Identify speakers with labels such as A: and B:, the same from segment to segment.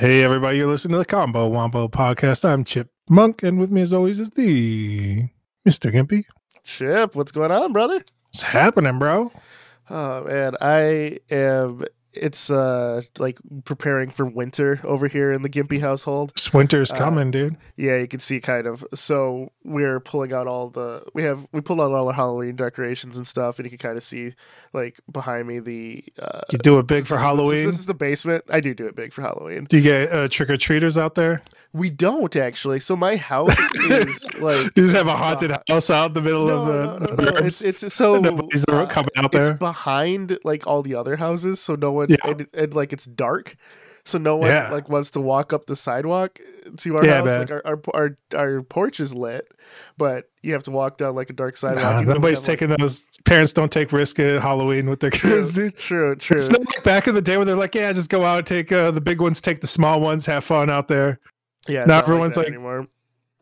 A: Hey, everybody, you're listening to the Combo Wombo podcast. I'm Chip Monk, and with me, as always, is the Mr. Gimpy.
B: Chip, what's going on, brother?
A: What's happening, bro?
B: Oh man, I am. It's uh like preparing for winter over here in the Gimpy household.
A: This winter's
B: Uh,
A: coming, dude.
B: Yeah, you can see kind of. So we're pulling out all the we have we pulled out all our Halloween decorations and stuff, and you can kind of see like behind me the. Uh,
A: You do it big
B: this
A: for
B: is-
A: Halloween.
B: This is, this is the basement. I do do it big for Halloween.
A: do you get uh, trick or treaters out there?
B: We don't actually. So my house is like
A: You just have a haunted house out in the middle
B: no,
A: of the,
B: no, no,
A: the.
B: It's it's so
A: Nobody's
B: uh,
A: coming out there.
B: it's behind like all the other houses, so no one
A: Yeah.
B: and, and like it's dark, so no one
A: Yeah.
B: like wants to walk up the sidewalk to our
A: Yeah,
B: house.
A: man.
B: Like our, our our our porch is lit, but you have to walk down like a dark sidewalk.
A: Nah, nobody's
B: have, like-
A: taking those. Parents don't take risk at Halloween with their kids,
B: True,
A: dude.
B: true, true.
A: It's not like back in the day where they're like, yeah, just go out take uh, the big ones, take the small ones, have fun out there.
B: yeah,
A: now
B: not
A: everyone's like-
B: anymore.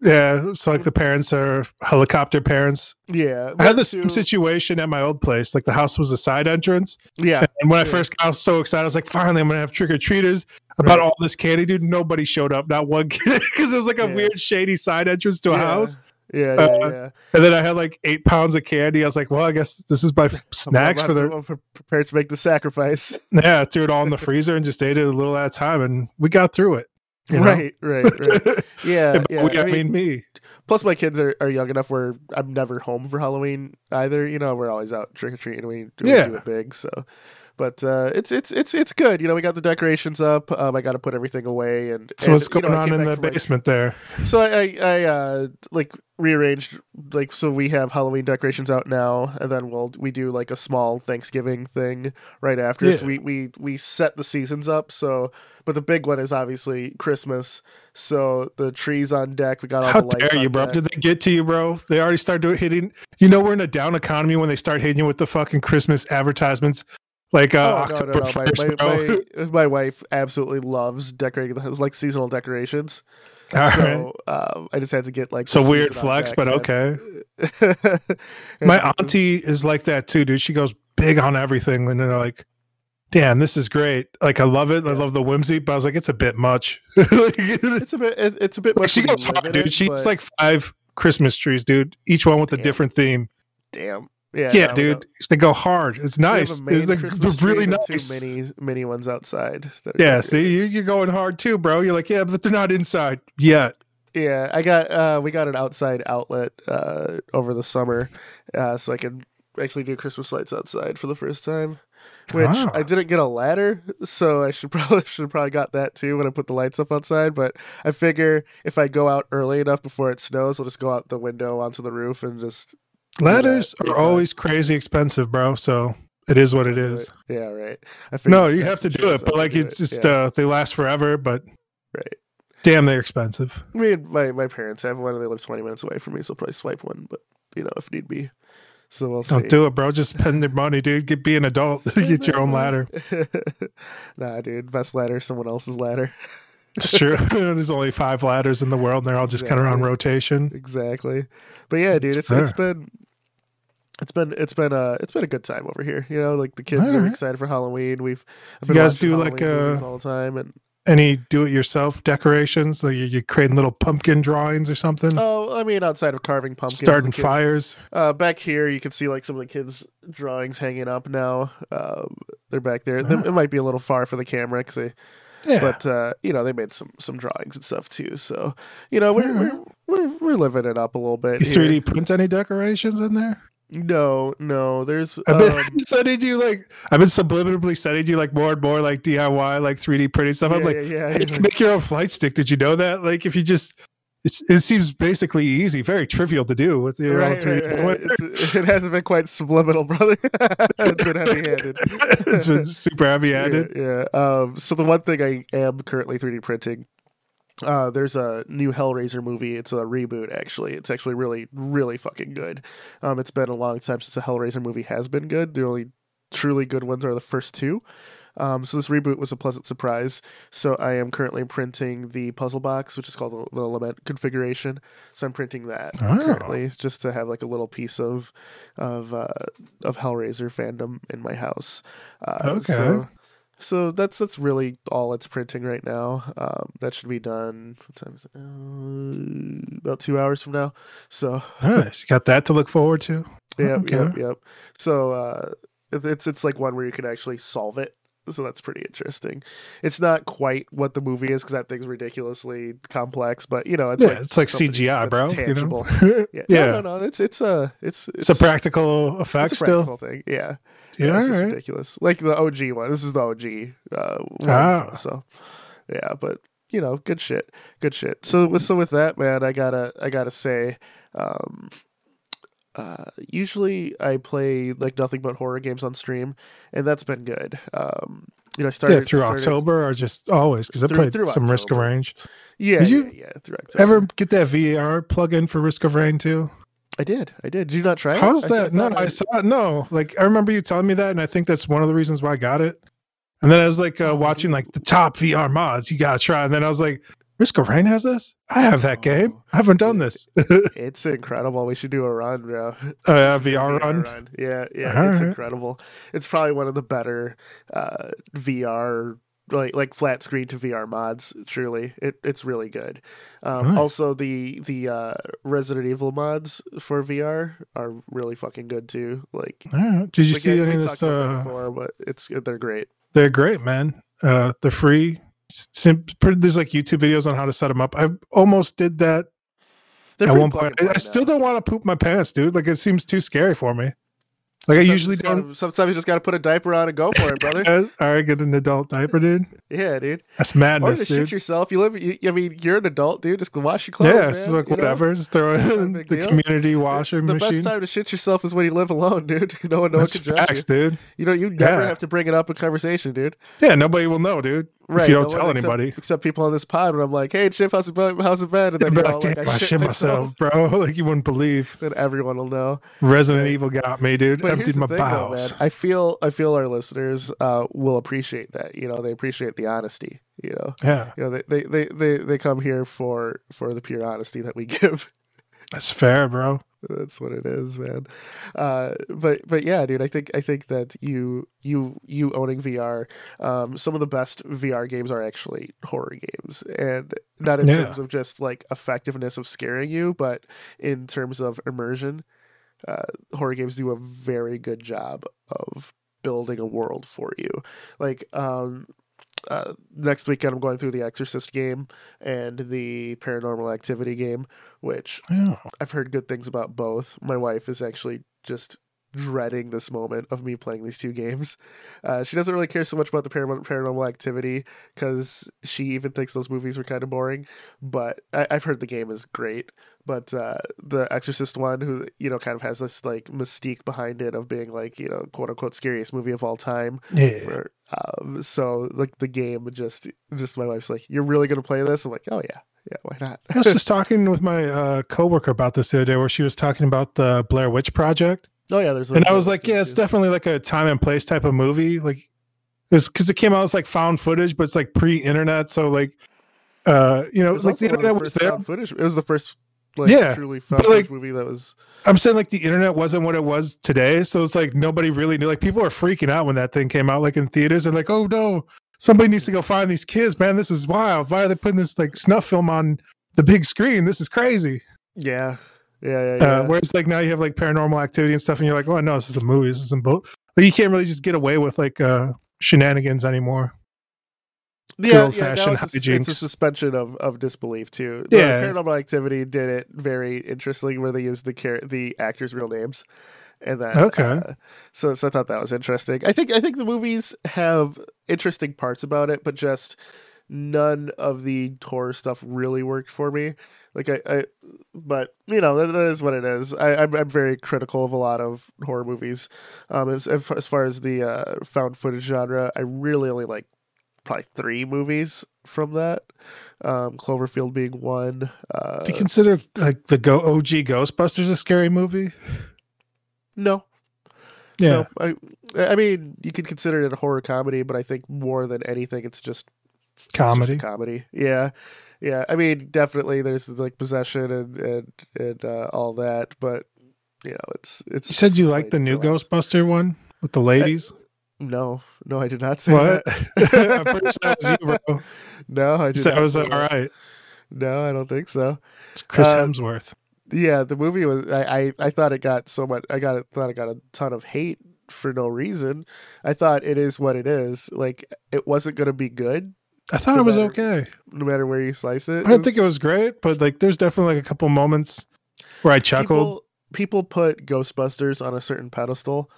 A: Yeah, it's like the parents are helicopter parents.
B: Yeah,
A: I had the same situation at my old place. Like the house was a side entrance.
B: Yeah,
A: And when I first got, I was so excited. I was like, finally, I'm going to have trick or treaters. About
B: Right.
A: all this candy, dude. Nobody showed up. Not one kid. Because it was like a
B: Yeah.
A: weird, shady side entrance to a
B: Yeah.
A: house.
B: yeah, yeah,
A: Uh,
B: yeah.
A: And then I had like eight pounds of candy. I was like, well, I guess this is my snacks for the.
B: I'm prepared to make the sacrifice.
A: Yeah, I threw it all in the freezer and just ate it a little at a time. And we got through it. you know?
B: Right, right, right. Yeah, yeah.
A: I mean,
B: mean,
A: me.
B: Plus, my kids are, are young enough where I'm never home for Halloween either. You know, we're always out trick or treating. We, we
A: Yeah.
B: do it big. So, but uh, it's it's it's it's good. You know, we got the decorations up. Um, I got to put everything away. And
A: So
B: and,
A: what's
B: you know,
A: going on in the
B: from, like-
A: basement there?
B: so I I, I uh, like rearranged like so we have Halloween decorations out now, and then we'll we do like a small Thanksgiving thing right after. So we we we set the seasons up. So, but the big one is obviously Christmas. So the trees on deck. We got all
A: How
B: the lights.
A: dare you, bro?
B: deck.
A: Did they get to you, bro? They already started doing hitting. You know, we're in a down economy when they start hitting you with the fucking Christmas advertisements, like uh,
B: Oh, no,
A: October
B: no, no. My,
A: first,
B: my,
A: bro.
B: my, my wife absolutely loves decorating the house, like seasonal decorations.
A: All right.
B: so um, I just had to get like
A: So weird flex, but okay. My auntie is like that too, dude. She goes big on everything, and they're like, "Damn, this is great. Like, I love it. I love the whimsy." But I was like, "It's a bit much." like,
B: It's a bit. It's a bit. much
A: she goes hard, dude.
B: it,
A: She's
B: but
A: like five Christmas trees, dude. Each one with a different theme.
B: damn. Yeah,
A: Yeah,
B: no,
A: dude. They go hard. It's nice. It's like,
B: Christmas
A: really nice.
B: Two mini mini ones outside.
A: Yeah, see, you- you're going hard too, bro. You're like, yeah, but they're not inside yet.
B: Yeah, I got. uh We got an outside outlet uh over the summer, uh so I could actually do Christmas lights outside for the first time. Which
A: Ah.
B: I didn't get a ladder, so I should probably should probably got that too when I put the lights up outside. But I figure if I go out early enough before it snows, I'll just go out the window onto the roof and just
A: Ladders are always crazy expensive, bro. So it is what it is.
B: Yeah, right.
A: No, you have to do it, but like it's
B: it.
A: just
B: Yeah,
A: uh they last forever, but
B: right.
A: damn, they're expensive.
B: I mean, my my parents have one, and they live twenty minutes away from me, so I'll probably swipe one. But you know, if need be, so we'll see.
A: Don't
B: see.
A: do it, bro. Just spend your money, dude. Get be an adult. Get your own ladder.
B: nah, dude, best ladder, someone else's ladder.
A: It's true. There's only five ladders in the world, and they're all just kind of on rotation.
B: Exactly. But yeah, dude,
A: It's
B: it's it's been it's been it's been uh it's been a good time over here. You know, like the kids are excited for Halloween. We've
A: You guys do, like,
B: Halloween movies
A: uh,
B: all the time and
A: Any do-it-yourself decorations? Like you, you creating little pumpkin drawings or something?
B: oh, I mean, outside of carving pumpkins,
A: Starting
B: kids-
A: fires.
B: Uh, back here, you can see like some of the kids' drawings hanging up now. Um, they're back there. They- It might be a little far for the camera because they
A: Yeah.
B: but uh, you know they made some some drawings and stuff too. So you know we're we're, we're, we're living it up a little bit.
A: you 3D print any decorations in there?
B: No, no. There's
A: I've been
B: um,
A: sending you like I've been subliminally sending you like more and more like DIY like 3D printing stuff. I'm like,
B: yeah, yeah,
A: hey, you can make your own flight stick. Did you know that? Like if you just it's, it seems basically easy, very trivial to do with your
B: Right,
A: own 3D.
B: right. It's- it hasn't been quite subliminal, brother. it's been heavy-handed.
A: it's been super heavy
B: yeah,
A: handed.
B: yeah. Um, so the one thing I am currently 3D printing, uh, there's a new Hellraiser movie. It's a reboot, actually. It's actually really, really fucking good. Um, it's been a long time since a Hellraiser movie has been good. The only truly good ones are the first two. Um, so this reboot was a pleasant surprise. So I am currently printing the puzzle box, which is called the, the Lament configuration. So I'm printing that
A: Oh.
B: currently, just to have like a little piece of of uh, of Hellraiser fandom in my house. Uh,
A: Okay.
B: So, so that's that's really all it's printing right now. Um, that should be done what time is it now? about two hours from now. So
A: Nice. You got that to look forward to.
B: Yep,
A: Okay.
B: yep, yep. So uh, it's it's like one where you can actually solve it. So that's pretty interesting. It's not quite what the movie is because that thing's ridiculously complex, but you know, it's
A: yeah,
B: like
A: it's like CGI, bro.
B: tangible.
A: You know?
B: Yeah,
A: yeah.
B: No, no, no. It's it's a it's
A: It's, a practical effect
B: it's a
A: still.
B: thing. Yeah,
A: Yeah,
B: it's just
A: all right.
B: ridiculous. Like the OG one. This is the OG uh, one.
A: Ah.
B: So yeah, but you know, good shit, good shit. So with so with that, man, I gotta I gotta say, um, uh, usually I play like nothing but horror games on stream, and that's been good. Um, you know, I started
A: yeah, through
B: started-
A: October or just always because I played
B: through
A: some Risk of. Range.
B: Yeah,
A: Did you
B: yeah, through October.
A: Ever get that VR plug-in for Risk of Rain too?
B: I did, I did. Did you not try it?
A: How's
B: I-
A: that? no,
B: thought
A: I saw it. No, like I remember you telling me that, and I think that's one of the reasons why I got it. And then I was like uh, watching like the top VR mods. You gotta try. And then I was like, Risk of Rain has this. I have that game.
B: Oh,
A: I haven't done this. oh
B: It's incredible. We should do a run, bro.
A: yeah,
B: We a
A: VR run.
B: Yeah, yeah, it's
A: Alright.
B: incredible. It's probably one of the better uh, VR like like flat screen to VR mods. Truly, it it's really good. Um,
A: Nice.
B: Also, the the uh, Resident Evil mods for VR are really fucking good too. Like,
A: All right. Did you
B: like,
A: see
B: yeah,
A: any of this?
B: talked about that
A: Uh,
B: before, but it's they're great.
A: they're great, man. Uh, they're free. Sim- there's like YouTube videos on how to set them up. I almost did that
B: They're
A: at one point. I, I still don't want to poop my pants, dude. Like it seems too scary for me. Like I usually
B: just gotta-
A: don't.
B: sometimes you just got to put a diaper on and go for it, brother.
A: All right, get an adult diaper, dude.
B: yeah, dude.
A: That's
B: Or
A: madness,
B: just
A: dude.
B: shit yourself. You live. You, I mean, you're an adult, dude. Just wash your clothes.
A: yeah,
B: man,
A: it's like
B: you know?
A: whatever. Just throw it in the
B: deal.
A: community washing
B: the
A: machine.
B: best time to shit yourself is when you live alone, dude. No one, no one
A: That's facts,
B: you.
A: dude.
B: You know, you never
A: Yeah.
B: have to bring it up in conversation, dude.
A: Yeah, nobody will know, dude.
B: Right?
A: if you don't
B: no
A: tell
B: except-
A: anybody.
B: except, people on this pod. When I'm like, "Hey, Chip, how's it been? How's it been?" And then
A: They'll be
B: you're
A: like, damn,
B: like,
A: I shit myself, bro. Like you wouldn't believe.
B: Then everyone will know.
A: Resident
B: Right.
A: Evil got me, dude.
B: But
A: Emptied my
B: thing,
A: bowels.
B: man. I feel, I feel our listeners uh, will appreciate that. You know, they appreciate the honesty. You know,
A: yeah,
B: you know, they, they, they, they, they come here for for the pure honesty that we give.
A: that's fair, bro.
B: That's what it is, man. Uh, but but yeah, dude, I think I think that you you you owning VR, um, some of the best VR games are actually horror games, and not in
A: Yeah.
B: terms of just like effectiveness of scaring you, but in terms of immersion. Uh, horror games do a very good job of building a world for you. Like um, uh, next weekend, I'm going through the Exorcist game and the Paranormal Activity game, which
A: Yeah.
B: I've heard good things about both. My wife is actually just dreading this moment of me playing these two games. Uh, she doesn't really care so much about the paranormal activity because she even thinks those movies were kind of boring. But I- I've heard the game is great. But uh, the Exorcist one, who you know, kind of has this like mystique behind it of being like you know, quote unquote, scariest movie of all time.
A: Yeah.
B: Where, um, so like the game just, just my wife's like, "You're really gonna play this?" I'm like, "Oh yeah, yeah, why not?"
A: I was just talking with my uh, coworker about this the other day, where she was talking about the Blair Witch Project,
B: oh yeah, there's.
A: and I was like, "Yeah, it's
B: too.
A: definitely like a time and place type of movie." Like, it's because it came out as like found footage, but it's like pre-internet, so like, uh, you know, like the internet was there.
B: footage. It was the first, like,
A: Yeah,
B: truly found
A: like-
B: movie that was.
A: I'm saying like the internet wasn't what it was today, so it's like nobody really knew. Like people were freaking out when that thing came out, like in theaters, and like, oh no, somebody needs to go find these kids, man. This is wild. Why are they putting this like snuff film on the big screen? This is crazy.
B: Yeah, yeah, yeah. yeah.
A: Uh, whereas like now you have like paranormal activity and stuff, and you're like, oh no, this is a movie. This isn't both. Like you can't really just get away with like uh shenanigans anymore.
B: Yeah, yeah,
A: old-fashioned
B: now it's, a, it's a suspension of, of disbelief too. The
A: Yeah.
B: Paranormal Activity did it very interestingly, where they used the char- the actors' real names, and then
A: Okay.
B: uh, so so I thought that was interesting. I think I think the movies have interesting parts about it, but just none of the horror stuff really worked for me. Like I, I but you know that, that is what it is. I, I'm I'm very critical of a lot of horror movies. Um, as as far as the uh, found footage genre, I really only like probably three movies from that. Um, Cloverfield being one. Uh,
A: Do you consider like the Go OG Ghostbusters a scary movie?
B: no,
A: Yeah.
B: No, I, I mean, you could consider it a horror comedy, but I think more than anything, it's just it's just a
A: Comedy.
B: comedy. Yeah, yeah. I mean, definitely, there's like possession and and and uh, all that, but you know, it's it's.
A: You said you liked the new. Ghostbuster one with the ladies.
B: No, no, I did not say
A: What?
B: that.
A: I'm pretty sure that was you, bro.
B: No, I did
A: said
B: not
A: it was all right.
B: No, I don't think so.
A: It's Chris
B: Uh,
A: Hemsworth.
B: Yeah, the movie was. I, I, I thought it got so much. I got. Thought it got a ton of hate for no reason. I thought it is what it is. Like it wasn't going to be good,
A: I thought
B: no
A: it was
B: matter-
A: okay.
B: no matter where you slice it.
A: I don't think it was great, but like there's definitely like a couple moments where I chuckled.
B: People, people put Ghostbusters on a certain pedestal.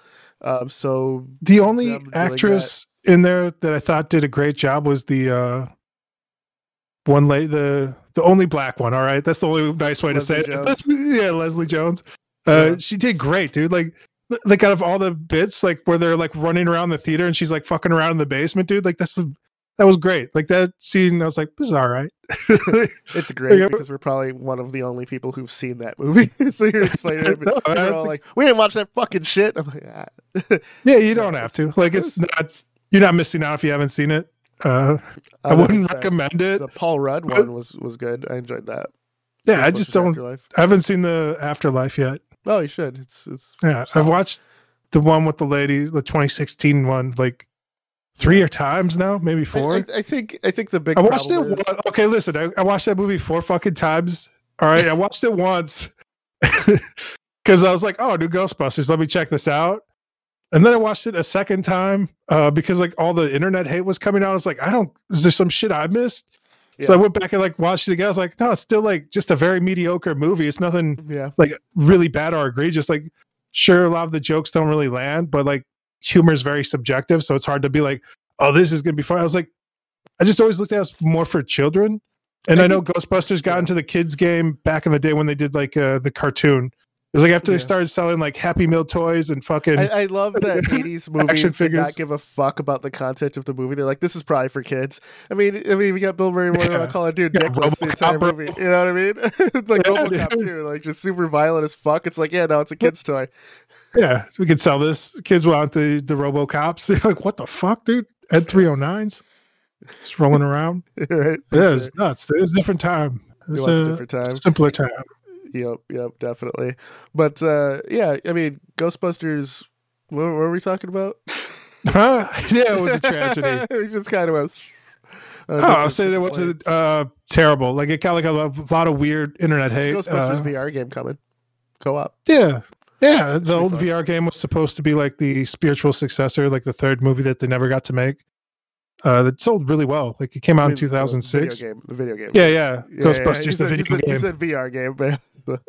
B: Um, so
A: the only actress in there that I thought did a great job was the uh one lady the the only black one, all right? That's the only nice way
B: Leslie
A: to say it. Yeah, Leslie Jones. Uh
B: Yeah.
A: she did great, dude. Like like out of all the bits like where they're like running around the theater and she's like fucking around in the basement, dude. Like that's the that was great. Like that scene, I was like, this is all right.
B: it's great
A: Yeah.
B: because we're probably one of the only people who've seen that movie. so you're explaining it.
A: No,
B: we're all
A: think-
B: like, we didn't watch that fucking shit. I'm like, ah.
A: yeah, you don't have to. Like it's not you're not missing out if you haven't seen it. Uh I wouldn't recommend it.
B: The Paul Rudd one was was good. I enjoyed that.
A: Yeah, I just don't
B: Afterlife.
A: I haven't seen the Afterlife yet.
B: Oh, you should. It's it's
A: Yeah, I've watched the one with the lady, the 2016 one, like three or times now, maybe four.
B: I,
A: I,
B: I think I think the big I
A: watched it. One, okay, listen, I, I watched that movie four fucking times. All right, I watched it once because I was like, "Oh, new Ghostbusters, let me check this out." And then I watched it a second time uh, because like all the internet hate was coming out. I was like, "I don't. Is there some shit I missed?" So I went back and like watched it again. I was like, "No, it's still like just a very mediocre movie. It's nothing."
B: yeah.
A: like really bad or egregious. Like, sure, a lot of the jokes don't really land, but like humor is very subjective, so it's hard to be like, oh, this is gonna be fun. I was like, I just always looked at it as more for children. And
B: I
A: I, know Ghostbusters got into the kids game back in the day when they did like uh, the cartoon. It was like after
B: Yeah.
A: they started selling like Happy Meal toys and fucking
B: I, I love that 80s movies did
A: figures.
B: not give a fuck about the content of the movie. They're like, this is probably for kids. I mean, I mean, we got Bill Murray
A: Yeah.
B: yeah. calling dude
A: Yeah,
B: dickless the entire
A: bro.
B: movie. You know what I mean? it's like
A: Yeah,
B: RoboCop
A: dude.
B: too, like just super violent as fuck. It's like, yeah, no, it's a kid's toy.
A: yeah, we could sell this. Kids want the the RoboCops. They're like, what the fuck, dude? Ed 309s just rolling around.
B: right?
A: Yeah, it's nuts. It was a different time. It
B: It
A: was,
B: was a
A: a
B: different time.
A: simpler time.
B: Yep, yep, definitely. But uh yeah, I mean, Ghostbusters. What, what were we talking about?
A: Huh? yeah, it was a tragedy.
B: we just kind of went. uh,
A: Oh, I'll say that wasn't uh, terrible. Like it got like a lo- lot of weird internet hate.
B: Ghostbusters
A: Uh,
B: VR game coming. Co-op.
A: yeah, yeah. The old
B: fun.
A: VR game was supposed to be like the spiritual successor, like the third movie that they never got to make. Uh, that sold really well. Like it came out in
B: I mean, the
A: 2006.
B: Video game. The video game.
A: Yeah, yeah.
B: Yeah,
A: Ghostbusters,
B: yeah,
A: the
B: you
A: video
B: said,
A: game.
B: You said VR game, man.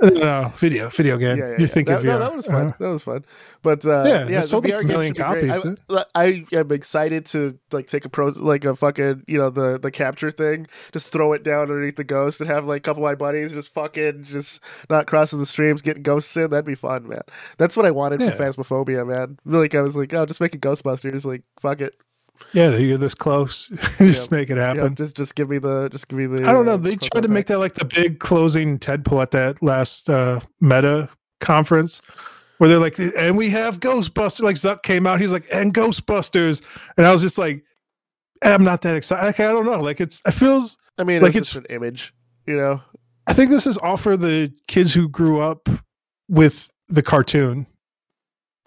A: No, video, video game.
B: yeah, yeah, yeah.
A: thinking
B: that, no, that was fun.
A: Uh,
B: that was fun. But uh,
A: Yeah,
B: yeah,
A: sold
B: VR
A: a million copies,
B: I, I am excited to like take a pro like a fucking you know the the capture thing, just throw it down underneath the ghost and have like a couple of my buddies just fucking just not crossing the streams, getting ghosts in. That'd be fun, man. That's what I wanted
A: Yeah.
B: from Phasmophobia, man. Like I was like, oh, just make it Ghostbusters. Like fuck it.
A: Yeah, you're this close. just
B: Yeah.
A: make it
B: Yeah,
A: happen.
B: just just give me the just give me the.
A: I don't know.
B: uh,
A: They tried to make that like the big closing TED pull at that last uh, Meta conference, where they're like, "And we have Ghostbusters." Like Zuck came out, he's like, "And Ghostbusters," and I was just like, "I'm not that excited." Like, I don't know. Like it's, it feels.
B: I mean,
A: like
B: it's
A: it's-
B: just an image, you know.
A: I think this is all for the kids who grew up with the cartoon.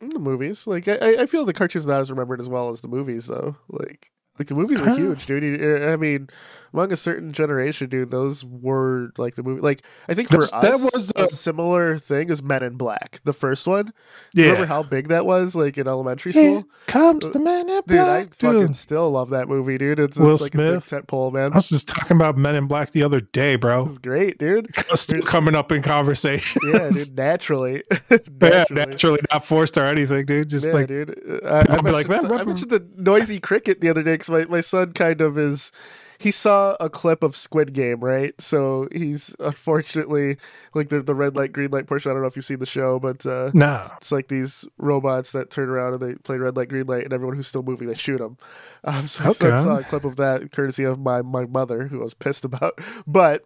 B: In the movies. Like I, I- I feel the cartoon's not as remembered as well as the movies, though. Like, like the movies were huge, dude. I mean, among a certain generation, dude, those were like the movie. Like, I think for
A: That's-
B: us,
A: that was,
B: a
A: uh,
B: similar thing as Men in Black, the first one. Yeah. Remember how big that was, like in elementary
A: Here
B: school,
A: comes the man in Black.
B: dude. I
A: black.
B: fucking
A: dude.
B: still love that movie, dude. It's,
A: Will
B: it's like a big
A: Smith.
B: pole, man.
A: I was just talking about Men in Black the other day, bro.
B: It's great, dude.
A: Still coming up in conversation.
B: Yeah, dude. Naturally,
A: Yeah,
B: naturally.
A: naturally not forced or anything, dude. Just
B: yeah,
A: like
B: dude. Uh, I, I,
A: like,
B: mentioned,
A: "Man,
B: I mentioned the noisy cricket the other day because my, my son kind of is. He saw a clip of Squid Game, right? So he's unfortunately like the the red light, green light portion. I don't know if you've seen the show, but uh,
A: no.
B: it's like these robots that turn around and they play red light, green light, and everyone who's still moving, they shoot them. Um, so my son
A: Okay.
B: saw a clip of that, courtesy of my my mother, who I was pissed about. But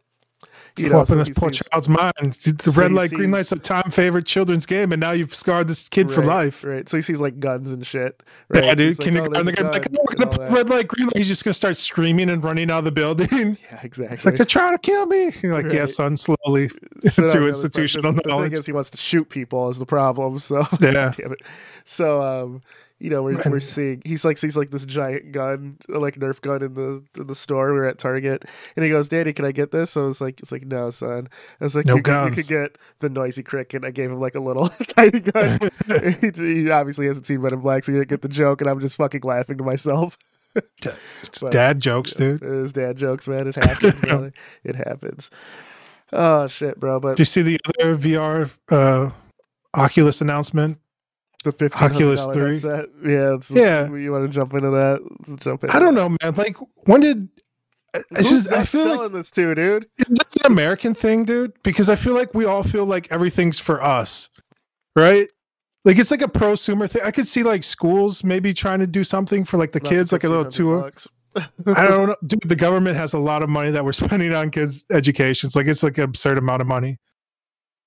B: You know,
A: up in this poor
B: sees-
A: child's mind. The
B: so
A: red light, green
B: sees-
A: light's a time favorite children's game, and now you've scarred this kid for life.
B: Right. So he sees like guns and shit. Right?
A: Yeah,
B: So
A: dude.
B: like, oh,
A: kindergarten,
B: there's
A: they're gonna like, oh, we're gonna put red light, green light. He's just gonna start screaming and running out of the building.
B: Yeah, exactly.
A: It's like they're trying to kill me. You're like, yeah,
B: Right.
A: son, slowly
B: So
A: through institutional
B: the, the thing is, he wants to shoot people is the problem. So
A: Yeah.
B: damn it. So um, you know, we're, we're seeing he's like sees like this giant gun, like Nerf gun in the in the store. We were at Target, and he goes, "Daddy, can I get this?" So I was like, "It's like no, son." I was like,
A: No
B: you, could- you could get the noisy cricket. I gave him like a little tiny gun. he, he obviously hasn't seen Men in Black, so he didn't get the joke, and I'm just fucking laughing to myself.
A: It's
B: But-
A: dad jokes, dude.
B: It is dad jokes, man. It happens, brother. It happens. Oh shit, bro! But
A: Do you see the other VR uh, Oculus announcement?
B: The fifteen
A: Oculus 3?
B: headset. Yeah, it's,
A: Yeah.
B: You want to jump into that? Jump in.
A: I don't know, man. Like, when did it's
B: Who's
A: just, I feel like
B: selling this to, dude?
A: it's an American thing, dude, because I feel like we all feel like everything's for us, right? Like it's like a prosumer thing. I could see like schools maybe trying to do something for like the
B: Not
A: kids, like a little
B: 1500
A: tour. I don't know, dude. The government has a lot of money that we're spending on kids' educations. Like it's like an absurd amount of money.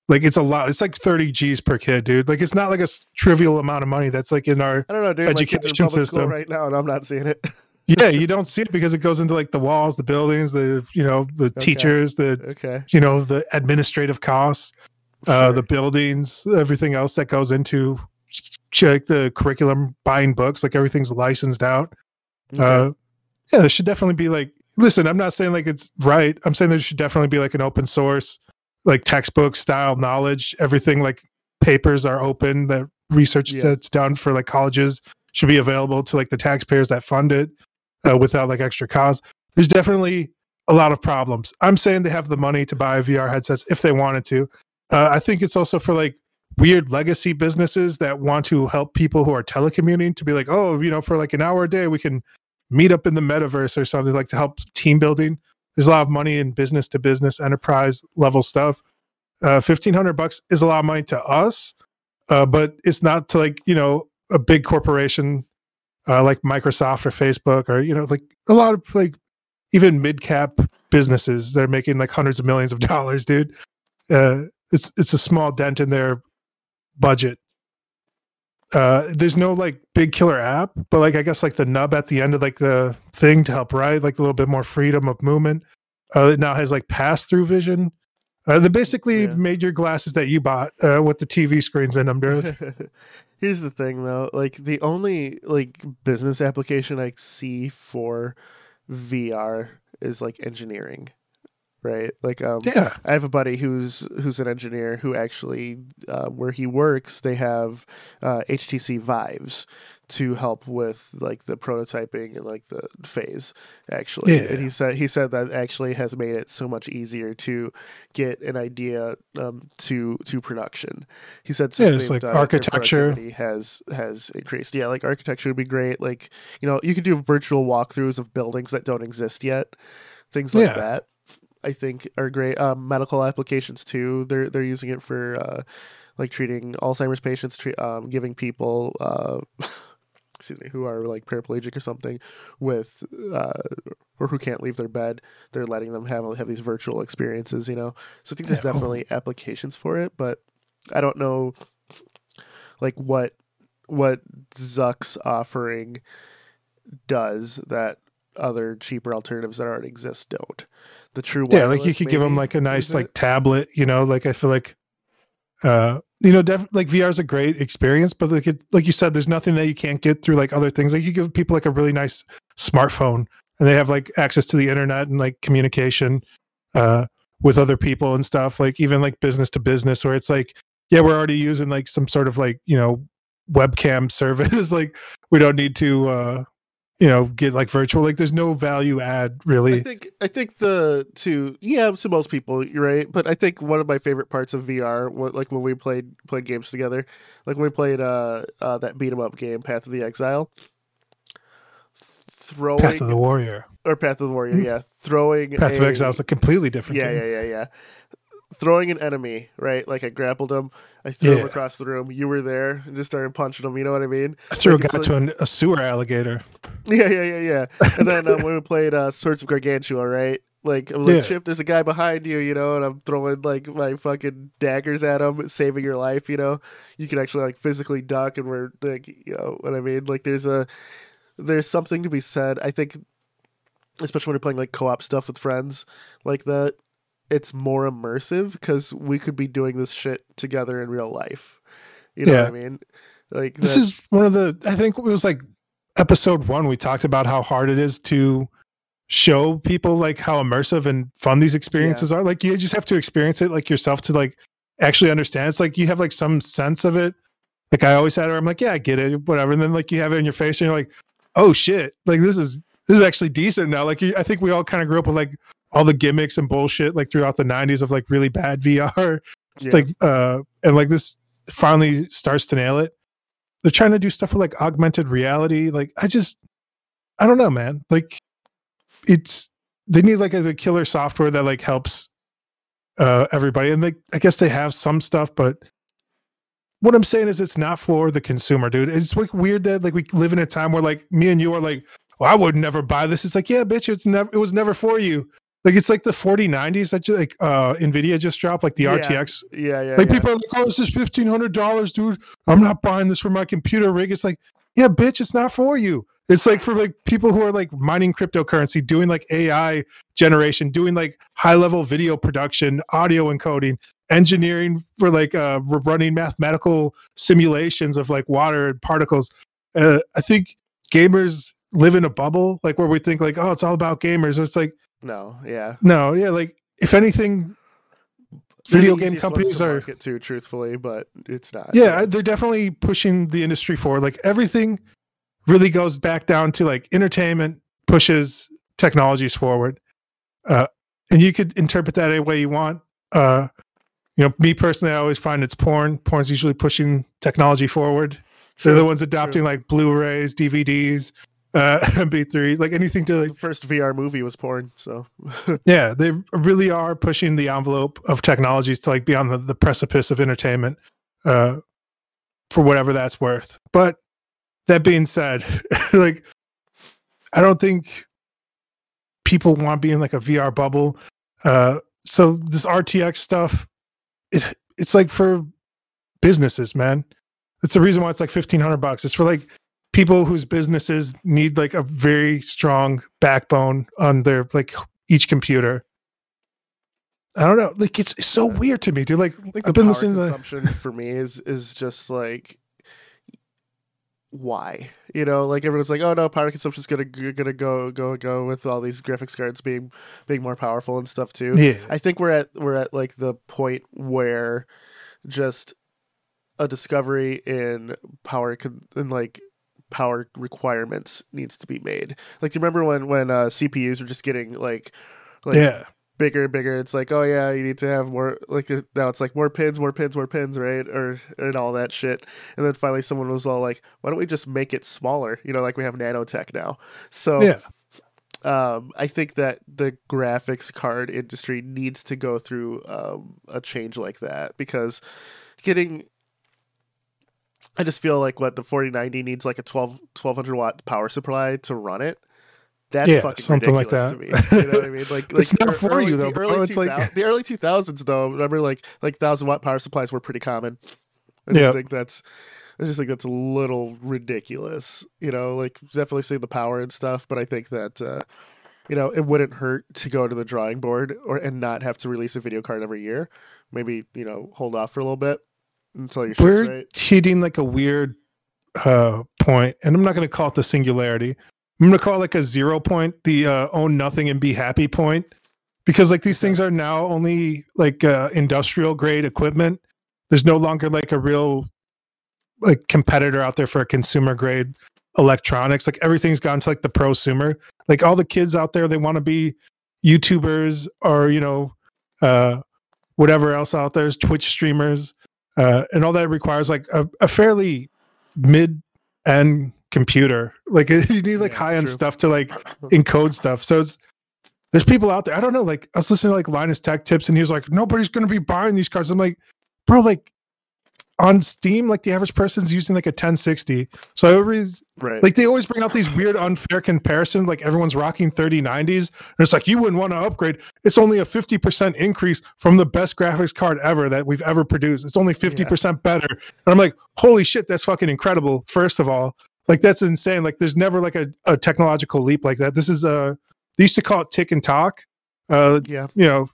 A: Like it's a lot. It's like thirty G's per kid, dude. Like it's not like a s- trivial amount of money. That's like in our
B: I don't know, dude. My kids are in
A: Education system.
B: right now, and I'm not seeing it.
A: yeah. You don't see it because it goes into like the walls, the buildings, the you know the teachers, the
B: okay.
A: you know the administrative costs. uh,
B: Sure.
A: the buildings, everything else that goes into check the curriculum, buying books, like everything's licensed out.
B: Okay.
A: Uh, yeah, there should definitely be like, listen, I'm not saying like it's right. I'm saying there should definitely be like an open source, like textbook style knowledge. Everything like papers are open. That research
B: Yeah.
A: that's done for like colleges should be available to like the taxpayers that fund it uh, without like extra cost. There's definitely a lot of problems. I'm saying they have the money to buy VR headsets if they wanted to. Uh, I think it's also for like weird legacy businesses that want to help people who are telecommuting to be like, oh, you know, for like an hour a day, we can meet up in the metaverse or something like to help team building. There's a lot of money in business to business enterprise level stuff. Uh, Fifteen hundred bucks is a lot of money to us, uh, but it's not to like you know a big corporation uh, like Microsoft or Facebook or you know like a lot of like even mid cap businesses that are making like hundreds of millions of dollars, dude. Uh, it's it's a small dent in their budget. Uh, there's no like big killer app, but like I guess like the nub at the end of like the thing to help ride like a little bit more freedom of movement. Uh, it now has like pass through vision. Uh, they basically
B: Yeah.
A: made your glasses that you bought uh, with the TV screens in them, dude.
B: Here's the thing though, like the only like business application I see for VR is like engineering. Right? Like um
A: yeah,
B: I have a buddy who's who's an engineer who actually uh, where he works they have uh, HTC Vives to help with like the prototyping and like the phase actually
A: Yeah.
B: and he said he said that actually has made it so much easier to get an idea um, to to production he said
A: Yeah,
B: since
A: it's like
B: done it, their
A: architecture.
B: has has increased yeah like architecture would be great like you know you could do virtual walkthroughs of buildings that don't exist yet things like
A: Yeah.
B: that I think are great. Um, medical applications too. They're they're using it for uh, like treating Alzheimer's patients, tre- um, giving people uh, excuse me who are like paraplegic or something with uh, or who can't leave their bed. They're letting them have have these virtual experiences. You know, so I think there's definitely applications for it, but I don't know like what what Zuck's offering does that other cheaper alternatives that already exist don't. The true
A: yeah. Like you could give them like a nice like tablet, you know. Like I feel like, uh, you know, def- like VR is a great experience, but like it, like you said, there's nothing that you can't get through like other things. Like you give people like a really nice smartphone, and they have like access to the internet and like communication, uh, with other people and stuff. Like even like business to business, where it's like, yeah, we're already using like some sort of like you know webcam service. like we don't need to, uh, you know, get like virtual. Like there's no value add really.
B: I think I think the to yeah to most people you're right, but I think one of my favorite parts of VR, what, like when we played played games together, like when we played uh, uh that beat 'em up game, Path of the Exile, throwing
A: Path of the Warrior.
B: or Path of the Warrior, yeah, throwing
A: Path of
B: a-
A: Exile is a completely different
B: yeah,
A: game.
B: yeah, yeah, yeah. Throwing an enemy, right? Like I grappled him, I threw him across the room. You were there and just started punching him. You know what I mean?
A: I threw
B: Like,
A: a guy
B: like-
A: to an, a sewer alligator.
B: Yeah, yeah, yeah, yeah. And then um, when we played uh, Swords of Gargantua, right? Like, I'm like,
A: Yeah.
B: Chip, there's a guy behind you, you know, and I'm throwing like my fucking daggers at him, saving your life, you know. You can actually like physically duck, and we're like, you know what I mean? Like, there's a there's something to be said. I think, especially when you're playing like co-op stuff with friends like that, it's more immersive because we could be doing this shit together in real life. You know
A: Yeah.
B: what I mean? Like
A: This
B: that-
A: is one of the. I think it was like episode one. We talked about how hard it is to show people like how immersive and fun these experiences are. Like you just have to experience it like yourself to like actually understand. It's like you have like some sense of it. Like I always had it. I'm like, yeah, I get it, whatever. And then like you have it in your face, and you're like, oh shit, like this is this is actually decent now. Like you, I think we all kind of grew up with like all the gimmicks and bullshit like throughout the 90s of like really bad VR.
B: Yeah.
A: like uh and like this finally starts to nail it. They're trying to do stuff with like augmented reality. Like I just I don't know, man. Like it's they need like a, a killer software that like helps uh everybody. And like I guess they have some stuff, but what I'm saying is it's not for the consumer, dude. It's like weird that like we live in a time where like me and you are like, well, I would never buy this. It's like, yeah, bitch, it's never it was never for you. Like it's like the 4090s that you like uh Nvidia just dropped, like the
B: Yeah.
A: RTX
B: yeah, yeah,
A: like
B: yeah.
A: people are like, "Oh, this is fifteen hundred dollars, dude. I'm not buying this for my computer rig." It's like, yeah, bitch, it's not for you. It's like for like people who are like mining cryptocurrency, doing like AI generation, doing like high level video production, audio encoding, engineering for like uh running mathematical simulations of like water and particles. Uh, I think gamers live in a bubble, like where we think like, oh, it's all about gamers. It's like,
B: no, yeah.
A: no, yeah, like if anything,
B: They're the
A: video game companies
B: to
A: are
B: market to truthfully, but it's not.
A: yeah they're definitely pushing the industry forward. Like everything really goes back down to like entertainment pushes technologies forward. Uh and you could interpret that any way you want. Uh you know me personally i always find it's porn. Porn's usually pushing technology forward. They're the ones adopting like blu-rays dvds uh mp3s like anything to like
B: The first VR movie was porn, so.
A: Yeah they really are pushing the envelope of technologies to like be on the, the precipice of entertainment uh for whatever that's worth. But that being said like i don't think people want to be in like a vr bubble uh so this rtx stuff it it's like for businesses man. It's the reason why it's like 1500 bucks. It's for like people whose businesses need like a very strong backbone on their like each computer. I don't know like it's, it's so weird to me dude like i've
B: the
A: been listening to
B: consumption for me is is just like why? You know like everyone's like oh no power consumption's gonna gonna go go go with all these graphics cards being being more powerful and stuff too.
A: Yeah.
B: I think we're at we're at like the point where just a discovery in power con- in like power requirements needs to be made. Like, do you remember when when uh, CPUs were just getting like like
A: yeah
B: bigger and bigger? It's like, oh yeah, you need to have more. Like now, it's like more pins, more pins, more pins, right? Or and all that shit. And then finally, someone was all like, why don't we just make it smaller? You know, like we have nanotech now. So
A: yeah
B: um, I think that the graphics card industry needs to go through um, a change like that because getting. I just feel like what the 4090 needs like a 12 1200 watt power supply to run it. That's
A: Yeah,
B: fucking
A: something like
B: ridiculous
A: that.
B: to me. You know what I mean? Like, like
A: It's not for
B: early,
A: you, though,
B: The
A: bro.
B: early,
A: It's like-
B: the early 2000s though. Remember, like like thousand watt power supplies were pretty common. I just
A: Yeah.
B: think that's I just think that's a little ridiculous. You know, like definitely seeing the power and stuff, but I think that uh, you know it wouldn't hurt to go to the drawing board or and not have to release a video card every year. Maybe you know hold off for a little bit until your
A: we're
B: right.
A: hitting like a weird uh point and i'm not going to call it the singularity. I'm going to call it like a zero point the uh own nothing and be happy point. Because like these things are now only like uh industrial grade equipment. There's no longer like a real like competitor out there for a consumer grade electronics. Like everything's gone to like the prosumer. Like all the kids out there they want to be youtubers or you know uh whatever else out there is twitch streamers uh, and all that requires like a, a fairly mid end computer. Like you need like
B: Yeah,
A: high end stuff to like encode stuff. So it's there's people out there. I don't know. Like I was listening to like Linus Tech Tips, and he was like, nobody's gonna be buying these cars. I'm like, bro, like on Steam, like the average person's using like a 1060. So I always
B: Right.
A: like they always bring out these weird unfair comparison. Like everyone's rocking 3090s, and it's like you wouldn't want to upgrade. It's only a 50% increase from the best graphics card ever that we've ever produced. It's only 50% better. And I'm like, holy shit, that's fucking incredible. First of all, like that's insane. Like there's never like a, a technological leap like that. This is uh they used to call it tick and tock. Uh
B: yeah.
A: you know,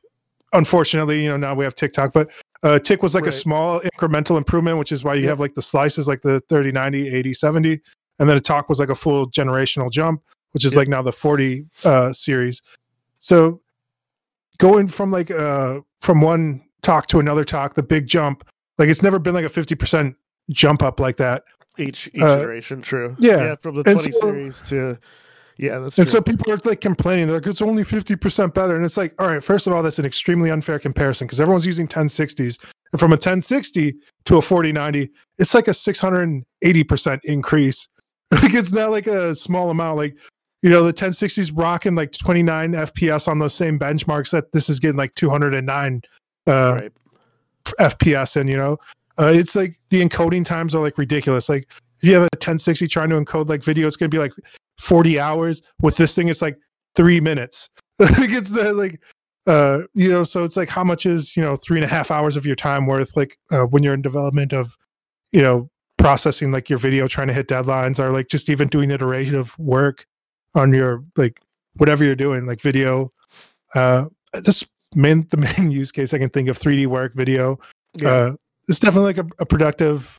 A: unfortunately, you know, now we have TikTok, but uh, Tick was like
B: Right.
A: a small incremental improvement, which is why you
B: Yeah.
A: have like the slices, like the 30, 90, 80, 70. And then a tock was like a full generational jump, which is
B: Yeah.
A: like now the 40 uh, series. So going from like uh, from one tock to another tock, the big jump, like it's never been like a 50% jump up like that.
B: Each each
A: Uh,
B: iteration, true.
A: yeah.
B: From the 20
A: so-
B: series to yeah, that's
A: And
B: true.
A: so people are like complaining, they're like, it's only 50% better. And it's like, all right, first of all, that's an extremely unfair comparison because everyone's using 1060s. And from a 1060 to a 4090, it's like a 680% increase. like it's not like a small amount. Like, you know, the 1060s rocking like 29 FPS on those same benchmarks that this is getting like 209 uh,
B: right.
A: FPS in, you know? Uh, it's like the encoding times are like ridiculous. Like if you have a 1060 trying to encode like video, it's gonna be like 40 hours. With this thing, it's like three minutes. like it's uh, like uh you know, so it's like how much is you know three and a half hours of your time worth like uh, when you're in development of you know processing like your video trying to hit deadlines or like just even doing iterative work on your like whatever you're doing like video uh this main the main use case i can think of 3d work video
B: Yeah.
A: uh, it's definitely like a, a productive